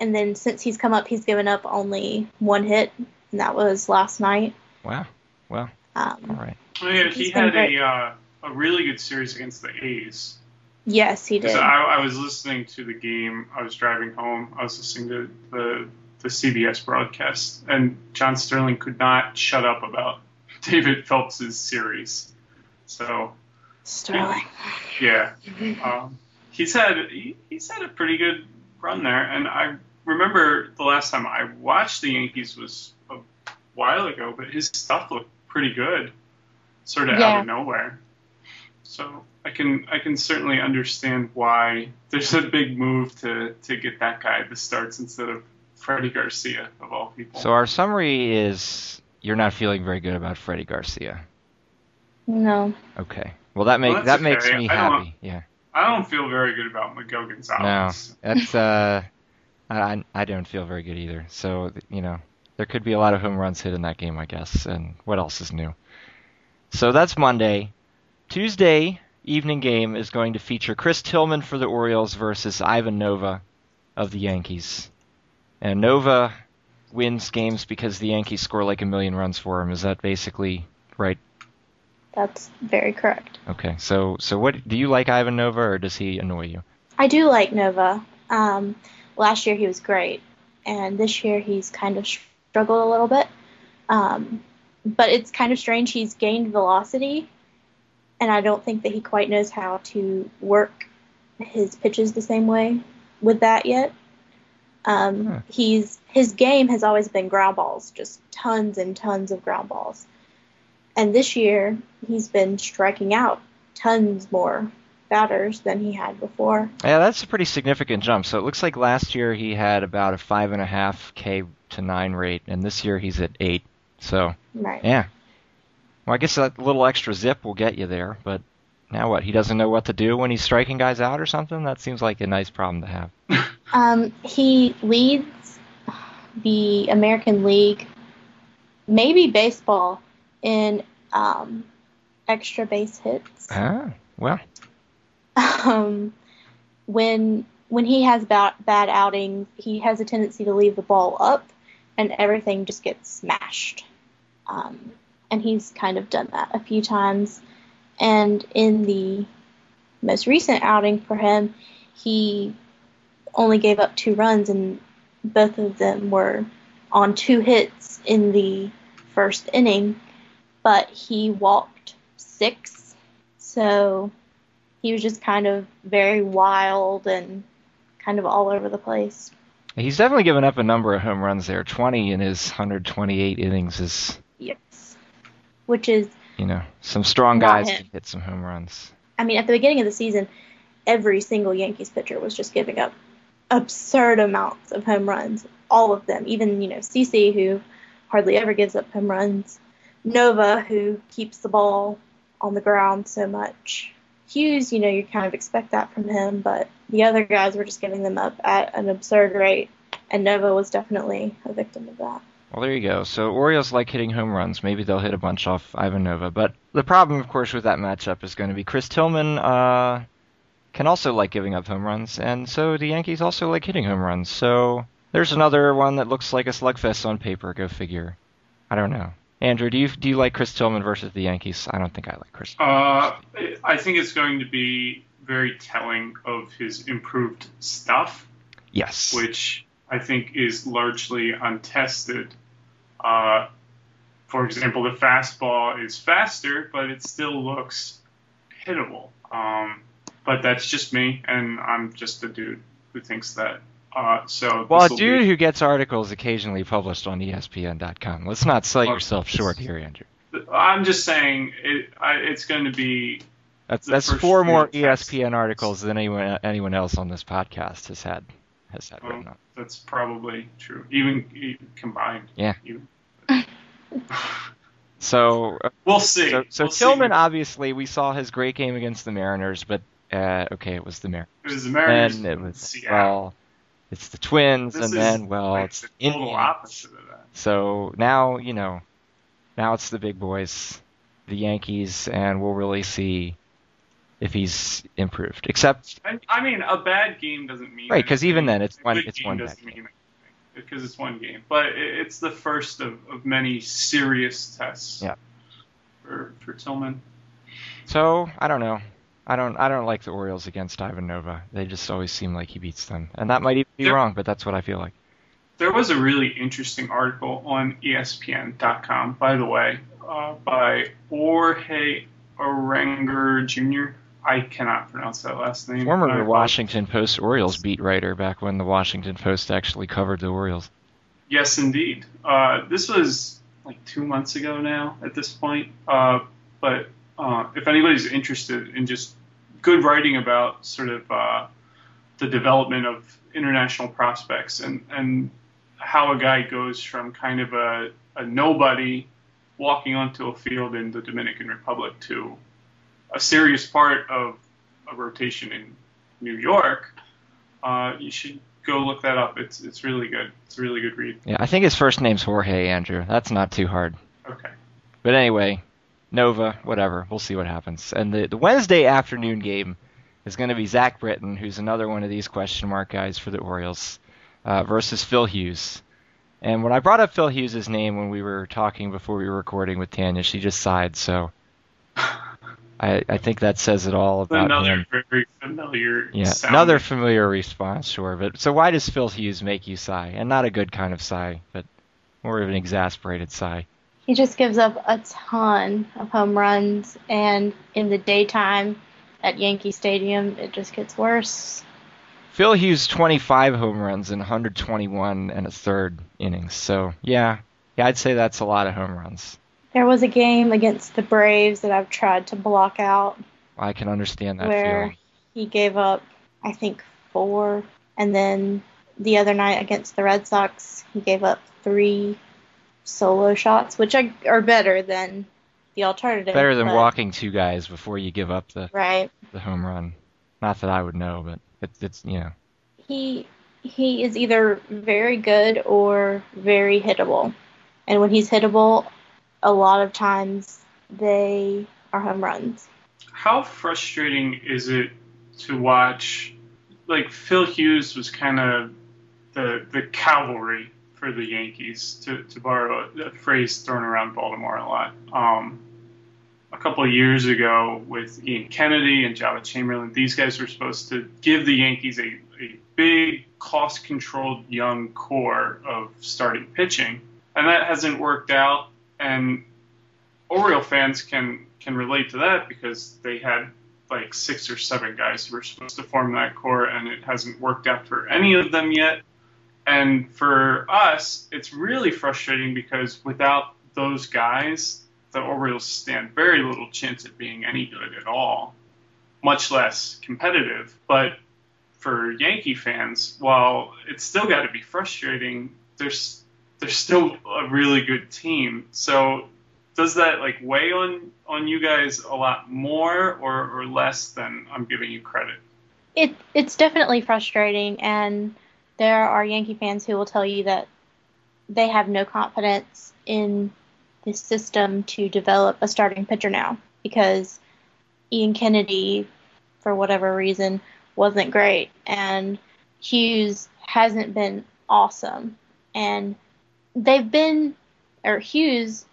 and then since he's come up, he's given up only one hit, and that was last night. Wow. Well, all Um, right. Oh, yeah, he had a uh, a really good series against the A's. yes, he did. I, I was listening to the game. I was driving home. I was listening to the the CBS broadcast, and John Sterling could not shut up about David Phelps's series. So Sterling. yeah, um, he's had he, he's had a pretty good run there, and I remember the last time I watched the Yankees was a while ago, but his stuff looked pretty good, sort of out of nowhere. So I can I can certainly understand why there's a big move to to get that guy the starts instead of Freddie Garcia of all people. So our summary is you're not feeling very good about Freddie Garcia. No. Okay. Well, that make Well, that that's makes okay. me I happy. Yeah. I don't feel very good about Miguel No, Gonzalez. that's uh, I I- I don't feel very good either. So you know, there could be a lot of home runs hit in that game, I guess. And what else is new? So that's Monday. Tuesday evening game is going to feature Chris Tillman for the Orioles versus Ivan Nova of the Yankees. And Nova wins games because the Yankees score like a million runs for him. Is that basically right? That's very correct. Okay. So so what do you like Ivan Nova or does he annoy you? I do like Nova. Um, last year he was great, and this year he's kind of struggled a little bit. Um, but it's kind of strange. He's gained velocity, and I don't think that he quite knows how to work his pitches the same way with that yet. Um, Hmm. He's his game has always been ground balls, just tons and tons of ground balls. And this year he's been striking out tons more batters than he had before. Yeah, that's a pretty significant jump. So it looks like last year he had about a five and a half K to nine rate, and this year he's at eight. So Right. yeah. Well, I guess that little extra zip will get you there, but now what? He doesn't know what to do when he's striking guys out or something. That seems like a nice problem to have. Um, he leads the American League, maybe baseball, in um, extra base hits. Ah, well, Um, when when he has bad, bad outings, he has a tendency to leave the ball up, and everything just gets smashed. Um, and he's kind of done that a few times. And in the most recent outing for him, he only gave up two runs, and both of them were on two hits in the first inning. But he walked six, So he was just kind of very wild and kind of all over the place. He's definitely given up a number of home runs there. 20 in his 128 innings is, Yes. Which is, you know, some strong guys him. can hit some home runs. I mean, at the beginning of the season, every single Yankees pitcher was just giving up absurd amounts of home runs. All of them. Even, you know, CC, who hardly ever gives up home runs. Nova, who keeps the ball on the ground so much. Hughes, you know, you kind of expect that from him, but the other guys were just giving them up at an absurd rate, and Nova was definitely a victim of that. Well, there you go. So Orioles like hitting home runs. Maybe they'll hit a bunch off Ivan Nova. But the problem, of course, with that matchup is going to be Chris Tillman uh, can also like giving up home runs, and so the Yankees also like hitting home runs. So there's another one that looks like a slugfest on paper. Go figure. I don't know. Andrew, do you do you like Chris Tillman versus the Yankees? I don't think I like Chris. Uh, I think it's going to be very telling of his improved stuff, Yes. which I think is largely untested. Uh, for example, the fastball is faster, but it still looks hittable. Um, but that's just me, and I'm just a dude who thinks that. Uh, so Well, a dude be- who gets articles occasionally published on ESPN.com. Let's not sell Well, yourself short here, Andrew. I'm just saying it, I, it's going to be That's that's four more. ESPN articles than anyone anyone else on this podcast has had has had Well, written on. That's probably true, even, even combined. Yeah. Even. So uh, We'll see. so, so We'll see. Tillman obviously we saw his great game against the Mariners, but uh, okay, it was the Mariners. It was the Mariners. Then it was Seattle. well, it's the Twins, This and then well, like it's the the total Indians. opposite of that. So now you know, now it's the big boys, the Yankees, and we'll really see if he's improved. Except I, I mean, a bad game doesn't mean right because even then it's one- it's game one bad anything because it's one game, but it, it's the first of, of many serious tests. Yeah. For for Tillman. So I don't know. I don't. I don't like the Orioles against Ivan Nova. They just always seem like he beats them, and that might even be There- wrong, but that's what I feel like. There was a really interesting article on ESPN.com, by the way, uh, by Jorge Arangure Jr. I cannot pronounce that last name. Former. Washington Post Orioles beat writer back when the Washington Post actually covered the Orioles. Yes, indeed. Uh, this was like two months ago now at this point. Uh, but uh, if anybody's interested in just good writing about sort of uh, the development of international prospects and, and how a guy goes from kind of a, a nobody walking onto a field in the Dominican Republic to a serious part of a rotation in New York, uh, you should go look that up. It's it's really good. It's a really good read. Yeah, I think his first name's Jorge Andrew. That's not too hard. Okay. But anyway, Nova, whatever. We'll see what happens. And the, the Wednesday afternoon game is going to be Zach Britton, who's another one of these question mark guys for the Orioles, uh, versus Phil Hughes. And when I brought up Phil Hughes' name when we were talking before we were recording with Tanya, she just sighed. So I, I think that says it all about Another him. very familiar. Yeah, sounding- another familiar response, sure. But so why does Phil Hughes make you sigh? And not a good kind of sigh, but more of an exasperated sigh. He just gives up a ton of home runs, and in the daytime at Yankee Stadium, it just gets worse. Phil Hughes 25 home runs in 121 and a third innings. So yeah, yeah, I'd say that's a lot of home runs. There was a game against the Braves that I've tried to block out I can understand that where feeling. he gave up, I think, four, and then the other night against the Red Sox, he gave up three solo shots, which are, are better than the alternative. Better than but- walking two guys before you give up the, Right. the home run. Not that I would know, but it's it's you know he he is either very good or very hittable. And when he's hittable, a lot of times they are home runs. How frustrating is it to watch? Like Phil Hughes was kind of the the cavalry for the Yankees, to, to borrow a, phrase thrown around Baltimore a lot. Um, a couple of years ago with Ian Kennedy and Joba Chamberlain, these guys were supposed to give the Yankees a, a big, cost controlled young core of starting pitching. And that hasn't worked out. And Oriole fans can can relate to that because they had like six or seven guys who were supposed to form that core, and it hasn't worked out for any of them yet. And for us, it's really frustrating because without those guys, the Orioles stand very little chance at being any good at all, much less competitive. But for Yankee fans, while it's still got to be frustrating, there's there's still a really good team. So does that like weigh on on you guys a lot more or, or less than I'm giving you credit? It it's definitely frustrating, and there are Yankee fans who will tell you that they have no confidence in the system to develop a starting pitcher now because Ian Kennedy, for whatever reason, wasn't great, and Hughes hasn't been awesome, and they've been or Hughes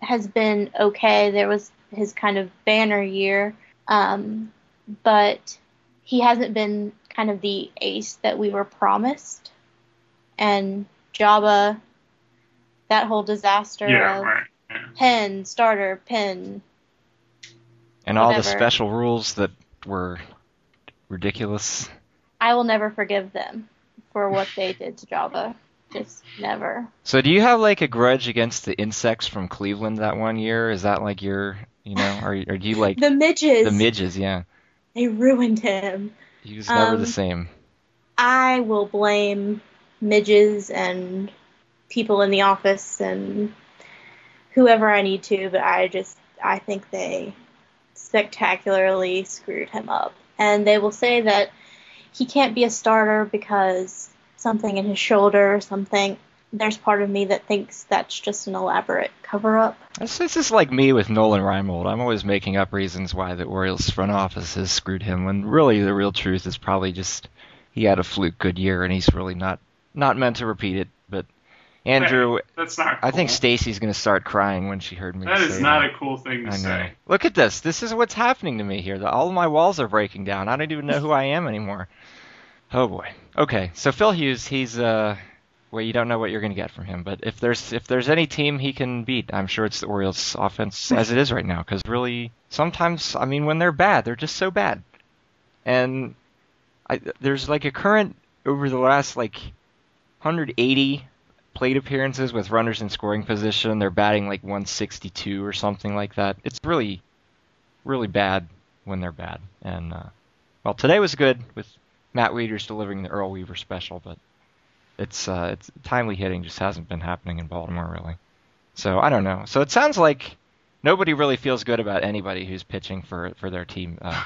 has been okay. There was his kind of banner year, um, but he hasn't been kind of the ace that we were promised. And Joba, that whole disaster Yeah, of right. Yeah. pen, starter, pen. And all the special rules that were ridiculous. I will never forgive them for what they did to Joba. Just never. So do you have like a grudge against the insects from Cleveland that one year? Is that like your, you know, or, or do you like The midges. the midges? Yeah, they ruined him. He was never Um, the same. I will blame midges and people in the office and whoever I need to, but I just I think they spectacularly screwed him up. And they will say that he can't be a starter because something in his shoulder or something. There's part of me that thinks that's just an elaborate cover up. This, this is like me with Nolan Reimold. I'm always making up reasons why the Orioles front office has screwed him, when really the real truth is probably just he had a fluke good year and he's really not not meant to repeat it. But Andrew, That's not. I think cool. Stacy's gonna start crying when she heard me. that say is not a cool thing to I know. say. Look at this. This is what's happening to me here. The, all of my walls are breaking down. I don't even know who I am anymore. Oh boy. Okay, so Phil Hughes, he's uh, well, you don't know what you're going to get from him. But if there's if there's any team he can beat, I'm sure it's the Orioles' offense as it is right now. Because really, sometimes I mean, when they're bad, they're just so bad. And I, there's like a current over the last like 180 plate appearances with runners in scoring position. They're batting like 162 or something like that. It's really, really bad when they're bad. And uh, well, today was good with Matt Wieters delivering the Earl Weaver special, but it's uh, it's timely hitting just hasn't been happening in Baltimore really. So I don't know. So it sounds like nobody really feels good about anybody who's pitching for for their team uh,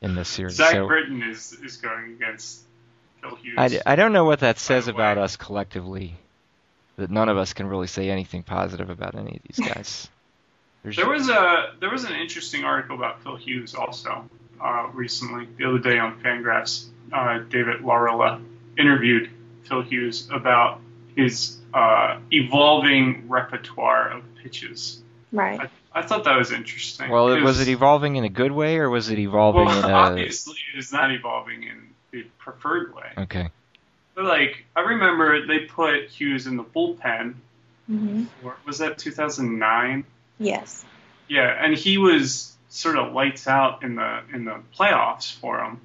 in this series. Zach so Britton is is going against Phil Hughes. I, I don't know what that says about us collectively. That none of us can really say anything positive about any of these guys. There's- There was a there was an interesting article about Phil Hughes also uh, recently the other day on Fangraphs. Uh, David Laurila interviewed Phil Hughes about his uh, evolving repertoire of pitches. Right. I, I thought that was interesting. well, it- was 'cause- it evolving in a good way or was it evolving Well, in a? obviously, it is not evolving in the preferred way. Okay. But like, I remember they put Hughes in the bullpen. Mm-hmm. For, was that 2009? Yes. Yeah, and he was sort of lights out in the in the playoffs for him.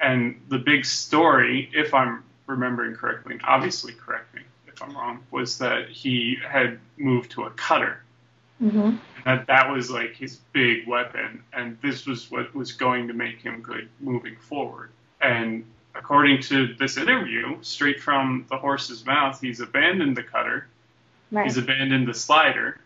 And the big story, if I'm remembering correctly, and obviously correct me if I'm wrong, was that he had moved to a cutter. hmm And that that was like his big weapon, and this was what was going to make him good moving forward. And according to this interview, straight from the horse's mouth, he's abandoned the cutter, Right. he's abandoned the slider,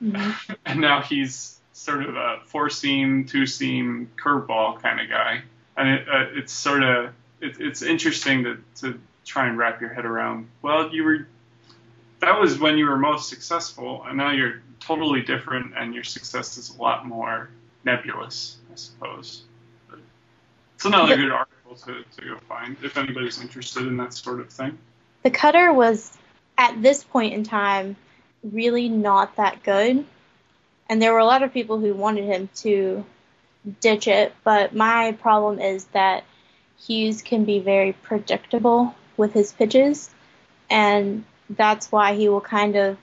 hmm and now he's sort of a four seam, two seam curveball kind of guy. And it, uh, it's sort of it, it's interesting to to try and wrap your head around. Well, you were that was when you were most successful, and now you're totally different, and your success is a lot more nebulous, I suppose. But it's another The- good article to, to go find if anybody's interested in that sort of thing. The cutter was, at this point in time, really not that good. And there were a lot of people who wanted him to ditch it, but my problem is that Hughes can be very predictable with his pitches, and that's why he will kind of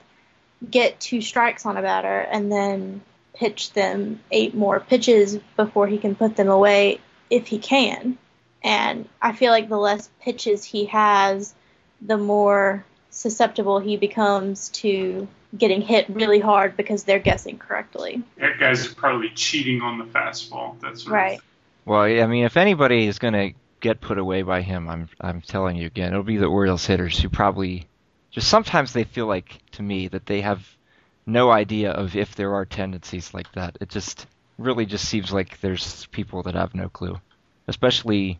get two strikes on a batter and then pitch them eight more pitches before he can put them away if he can. And I feel like the less pitches he has, the more susceptible he becomes to getting hit really hard because they're guessing correctly. That guy's probably cheating on the fastball. That's right. Well, I mean, if anybody is going to get put away by him, I'm I'm telling you again, it'll be the Orioles hitters who probably just sometimes they feel like to me that they have no idea of if there are tendencies like that. It just really just seems like there's people that have no clue, especially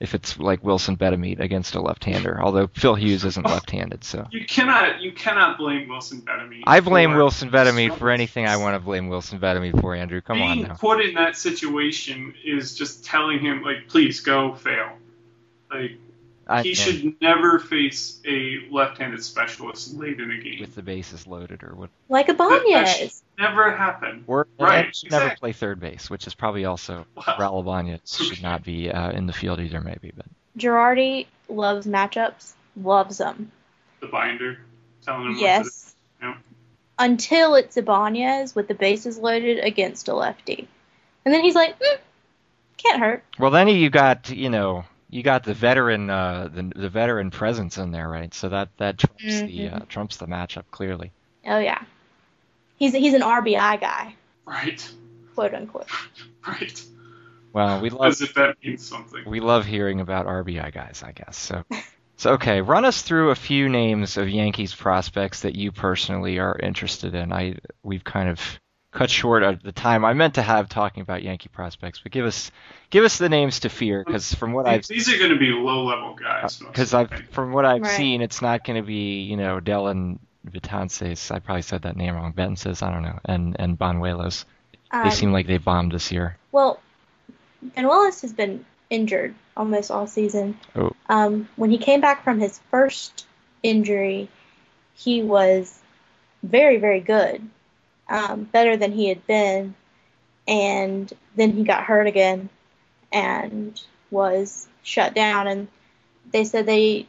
if it's like Wilson Betemit against a left-hander. Although Phil Hughes isn't left-handed, so You cannot you cannot blame Wilson Betemit. I blame Wilson Betemit for anything I want to blame Wilson Betemit for. Andrew, come on Being put in that situation is just telling him like, please go fail. Like I, he should never face a left-handed specialist late in a game. with the bases loaded or what. Like That- that Ibanez. should never happen. Or Right, and should never play third base, which is probably also Wow. Raul Ibanez should not be uh, in the field either, maybe. But Girardi loves matchups, loves them. The binder telling him what to Yes. Until it's Ibanez with the bases loaded against a lefty. And then he's like, mm, can't hurt. well, then you got you know you got the veteran uh, the the veteran presence in there, right? So that that trumps the Mhm. uh, trumps the matchup clearly. Oh, yeah. He's, he's an RBI guy, Right. quote unquote. Right. Well, we love As if that means something. we love hearing about RBI guys, I guess. So. So okay, run us through a few names of Yankees prospects that you personally are interested in. I we've kind of cut short of the time I meant to have talking about Yankee prospects, but give us give us the names to fear because from what I've These are going to be low-level guys. because I've from what I've Right. seen, it's not going to be you know Dellin Betances. I probably said that name wrong. Benses, I don't know, and and Banuelos. They Um, seem like they bombed this year. Well, Banuelos has been injured almost all season. Oh. Um, when he came back from his first injury, he was very, very good, um, better than he had been. And then he got hurt again and was shut down. And they said they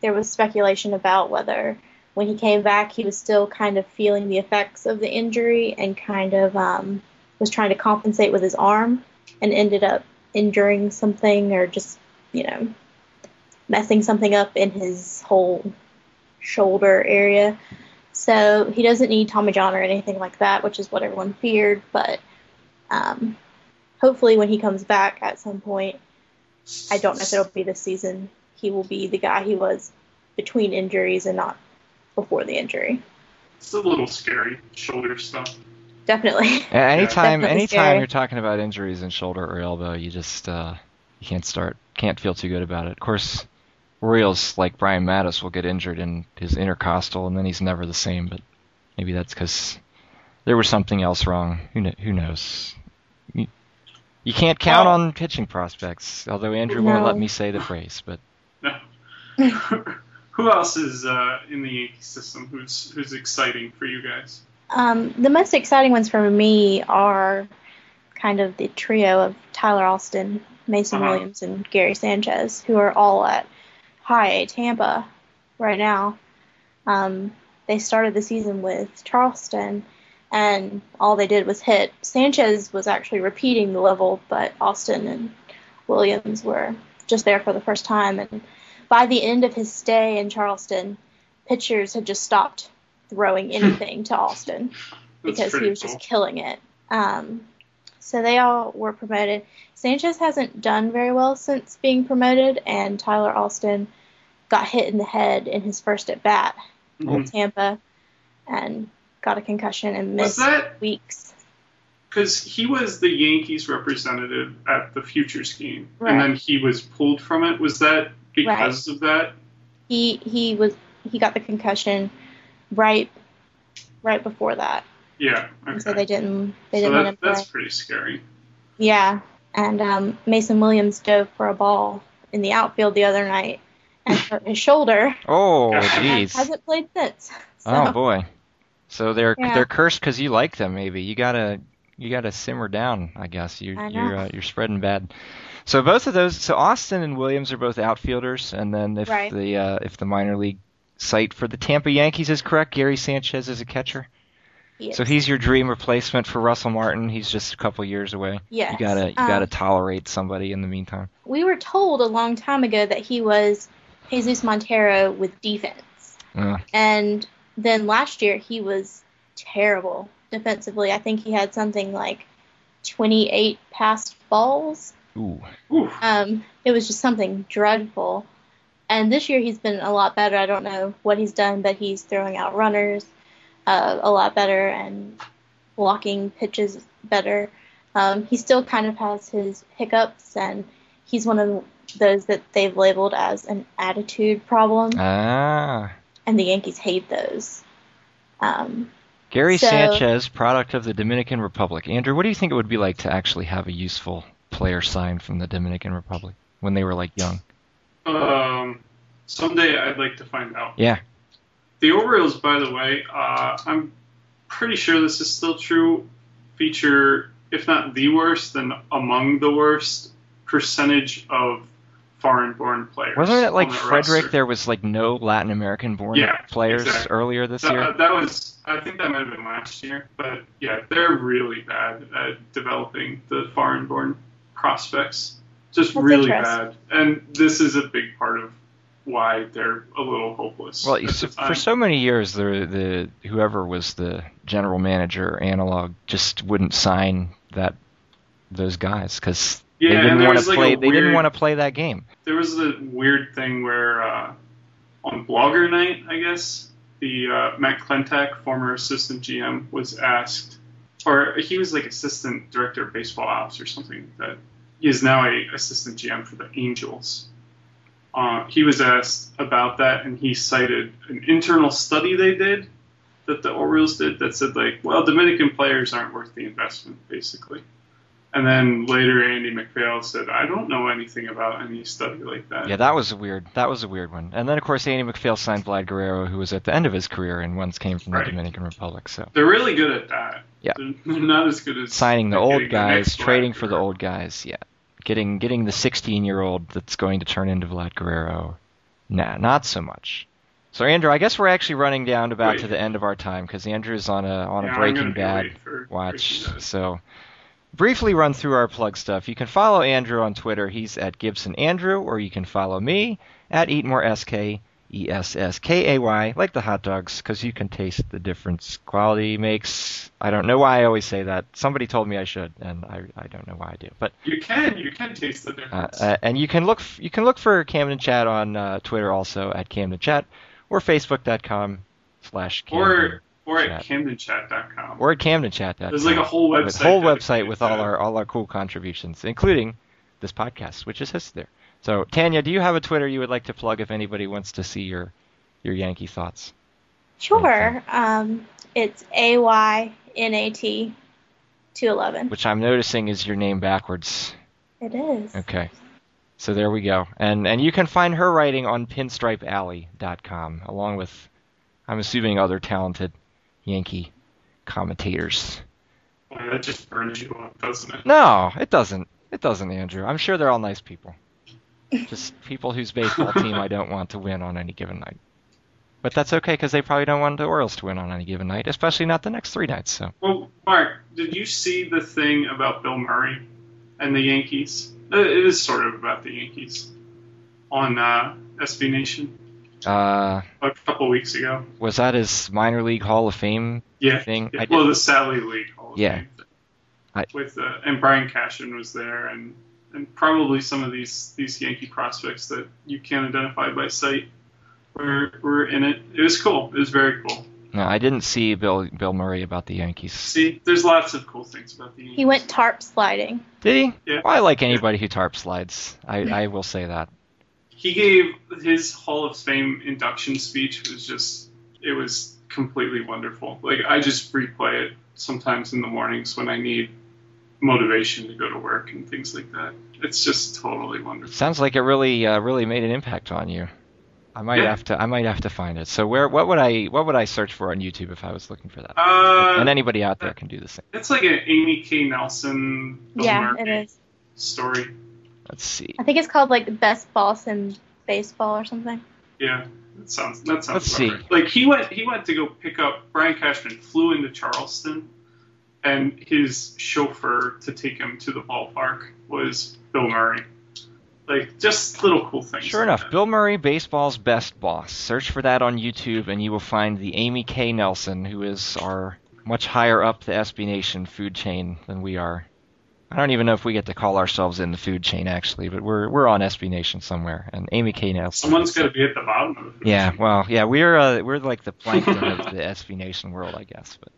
there was speculation about whether when he came back he was still kind of feeling the effects of the injury and kind of um, was trying to compensate with his arm and ended up injuring something or just, you know, messing something up in his whole shoulder area. So he doesn't need Tommy John or anything like that, which is what everyone feared. But um, hopefully, when he comes back at some point, I don't know if it'll be this season, he will be the guy he was between injuries and not before the injury. It's a little scary, shoulder stuff. Definitely. A- Anytime, Definitely anytime scary. you're talking about injuries in shoulder or elbow, you just uh, you can't start, can't feel too good about it. Of course, Orioles like Brian Matusz will get injured in his intercostal, and then he's never the same. But maybe that's because there was something else wrong. Who kn- who knows? You, you can't count Well- on pitching prospects. Although Andrew won't let me say the phrase, but No. Who else is uh, in the Yankee system? Who's who's exciting for you guys? Um, the most exciting ones for me are kind of the trio of Tyler Austin, Mason Uh-huh. Williams, and Gary Sanchez, who are all at High Tampa right now. Um, they started the season with Charleston, and all they did was hit. Sanchez was actually repeating the level, but Austin and Williams were just there for the first time. And by the end of his stay in Charleston, pitchers had just stopped throwing anything to Austin because he was cool. just killing it. Um, so they all were promoted. Sanchez hasn't done very well since being promoted, and Tyler Austin got hit in the head in his first at bat Mhm. with Tampa and got a concussion and Was missed that weeks. because he was the Yankees representative at the Futures game, Right. and then he was pulled from it? Was that because of that? He he was he got the concussion right right before that, Yeah. Okay. and so they didn't they So didn't let that, him play. that's pretty scary. Yeah, and um, Mason Williams dove for a ball in the outfield the other night and hurt his shoulder. oh Yeah. jeez, hasn't played since. So, oh boy. So they're Yeah. they're cursed because you like them. Maybe you gotta you gotta simmer down. I guess you I you're uh, you're spreading bad. So both of those. So Austin and Williams are both outfielders, and then if Right. the uh, if the minor league site for the Tampa Yankees is correct. Gary Sanchez is a catcher. Yes. So he's your dream replacement for Russell Martin. He's just a couple years away. Yes. You gotta you Um, gotta tolerate somebody in the meantime. we were told a long time ago that he was Jesus Montero with defense. Uh, And then last year he was terrible defensively. I think he had something like 28 passed balls. ooh. Ooh. Um, it was just something dreadful. And this year he's been a lot better. I don't know what he's done, but he's throwing out runners uh, a lot better and blocking pitches better. Um, he still kind of has his hiccups, and he's one of those that they've labeled as an attitude problem, Ah. and the Yankees hate those. Um, Gary So- Sanchez, product of the Dominican Republic. Andrew, what do you think it would be like to actually have a useful player signed from the Dominican Republic when they were like young? Um, someday I'd like to find out. Yeah. The Orioles, by the way, uh, I'm pretty sure this is still true, feature, if not the worst, then among the worst percentage of foreign-born players. Wasn't it like the Frederick? roster. There was like no Latin American born Yeah, players exactly. earlier this That, year. that was, I think that might have been last year, but yeah, they're really bad at developing the foreign-born prospects. Just That's really bad, and this is a big part of why they're a little hopeless. Well, at so- the time. for so many years, the the whoever was the general manager analog just wouldn't sign that those guys because yeah, they didn't want to like play. They didn't want to play that game. there was a weird thing where uh, on Blogger Night, I guess, the uh, Matt Klentak, former assistant GM, was asked, or he was like assistant director of baseball ops or something. That he is now a assistant GM for the Angels. Uh, he was asked about that, and he cited an internal study they did that the Orioles did that said like, well, Dominican players aren't worth the investment, basically. And then later, Andy MacPhail said, "I don't know anything about any study like that." Yeah, that was a weird. That was a weird one. And then of course Andy MacPhail signed Vlad Guerrero, who was at the end of his career and once came from Right. the Dominican Republic. So They're really good at that. Yeah. They're, they're not as good as signing the old the guys, trading Vlad for the old guys. Yeah, getting getting the 16 year old that's going to turn into Vlad Guerrero. Nah, not so much. So Andrew, I guess we're actually running down about Wait. to the end of our time because Andrew's on a on Yeah, a Breaking Bad watch. Breaking So briefly run through our plug stuff. You can follow Andrew on Twitter. He's at Gibson Andrew, or you can follow me at EatMoreSK. E S S K A Y, like the hot dogs, because you can taste the difference. Quality makes. I don't know why I always say that. Somebody told me I should, and I, I don't know why I do. But You can, you can taste the uh, difference. uh, and you can look f- you can look for Camden Chat on uh, Twitter also at Camden Chat or Facebook.com slash Camden or or at CamdenChat.com. or at CamdenChat.com. There's like a whole website. with whole website with all our all our cool contributions, including this podcast, which is hosted there. So Tanya, do you have a Twitter you would like to plug if anybody wants to see your your Yankee thoughts? sure. Um, it's A Y N A T 211. Which I'm noticing is your name backwards. It is. Okay. So there we go. And and you can find her writing on pinstripealley.com along with I'm assuming other talented Yankee commentators. Boy, that just burns you up, doesn't it? No, it doesn't. It doesn't, Andrew. I'm sure they're all nice people. Just people whose baseball team I don't want to win on any given night. But that's okay because they probably don't want the Orioles to win on any given night, especially not the next three nights. So Well, Mark, did you see the thing about Bill Murray and the Yankees? Uh, It is sort of about the Yankees on uh, SB Nation uh, a couple weeks ago. was that his minor league Hall of Fame Yeah. thing? yeah. Well, the Sally League Hall of Yeah. Fame. I- With uh, and Brian Cashman was there, and and probably some of these these Yankee prospects that you can't identify by sight were were in it. It was cool. It was very cool. No, I didn't see Bill Bill Murray about the Yankees. See, there's lots of cool things about the Yankees. He went tarp sliding. Did he? Yeah. Well, I like anybody who tarp slides. I, I will say that. he gave his Hall of Fame induction speech was just it was completely wonderful. Like I just replay it sometimes in the mornings when I need motivation to go to work and things like that. It's just totally wonderful. Sounds like it really uh, really made an impact on you. I might Yeah. have to I might have to find it. So where what would I what would I search for on YouTube if I was looking for that? Uh, and anybody out there can do the same. it's like an Amy K. Nelson yeah, it is. story. Let's see. I think it's called like the best boss in baseball or something. Yeah, That sounds that sounds. Let's see. right. Like he went he went to go pick up Brian Cashman flew into Charleston, and his chauffeur to take him to the ballpark was Bill Murray. Like just little cool things. Sure like enough, that. Bill Murray, baseball's best boss. Search for that on YouTube, and you will find the Amy K. Nelson, who is our much higher up the SB Nation food chain than we are. I don't even know if we get to call ourselves in the food chain actually, but we're we're on SB Nation somewhere. And Amy K. Nelson. Someone's got to be at the bottom of the food Yeah, well, yeah, we're uh, we're like the plankton of the SB Nation world, I guess. But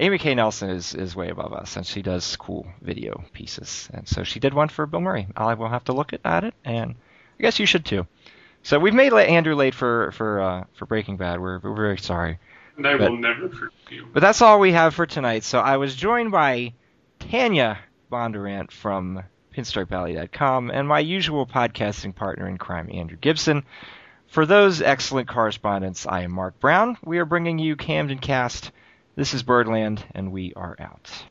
Amy K. Nelson is, is way above us, and she does cool video pieces. And so she did one for Bill Murray. I will have to look at, it, and I guess you should too. So we've made Andrew late for for uh, for Breaking Bad. We're we're very sorry. and I but- will never forgive you. But that's all we have for tonight. So I was joined by Tanya Bondurant from PinstripeAlley.com and my usual podcasting partner in crime, Andrew Gibson. For those excellent correspondents, I am Mark Brown. We are bringing you Camden Cast. This is Birdland, and we are out.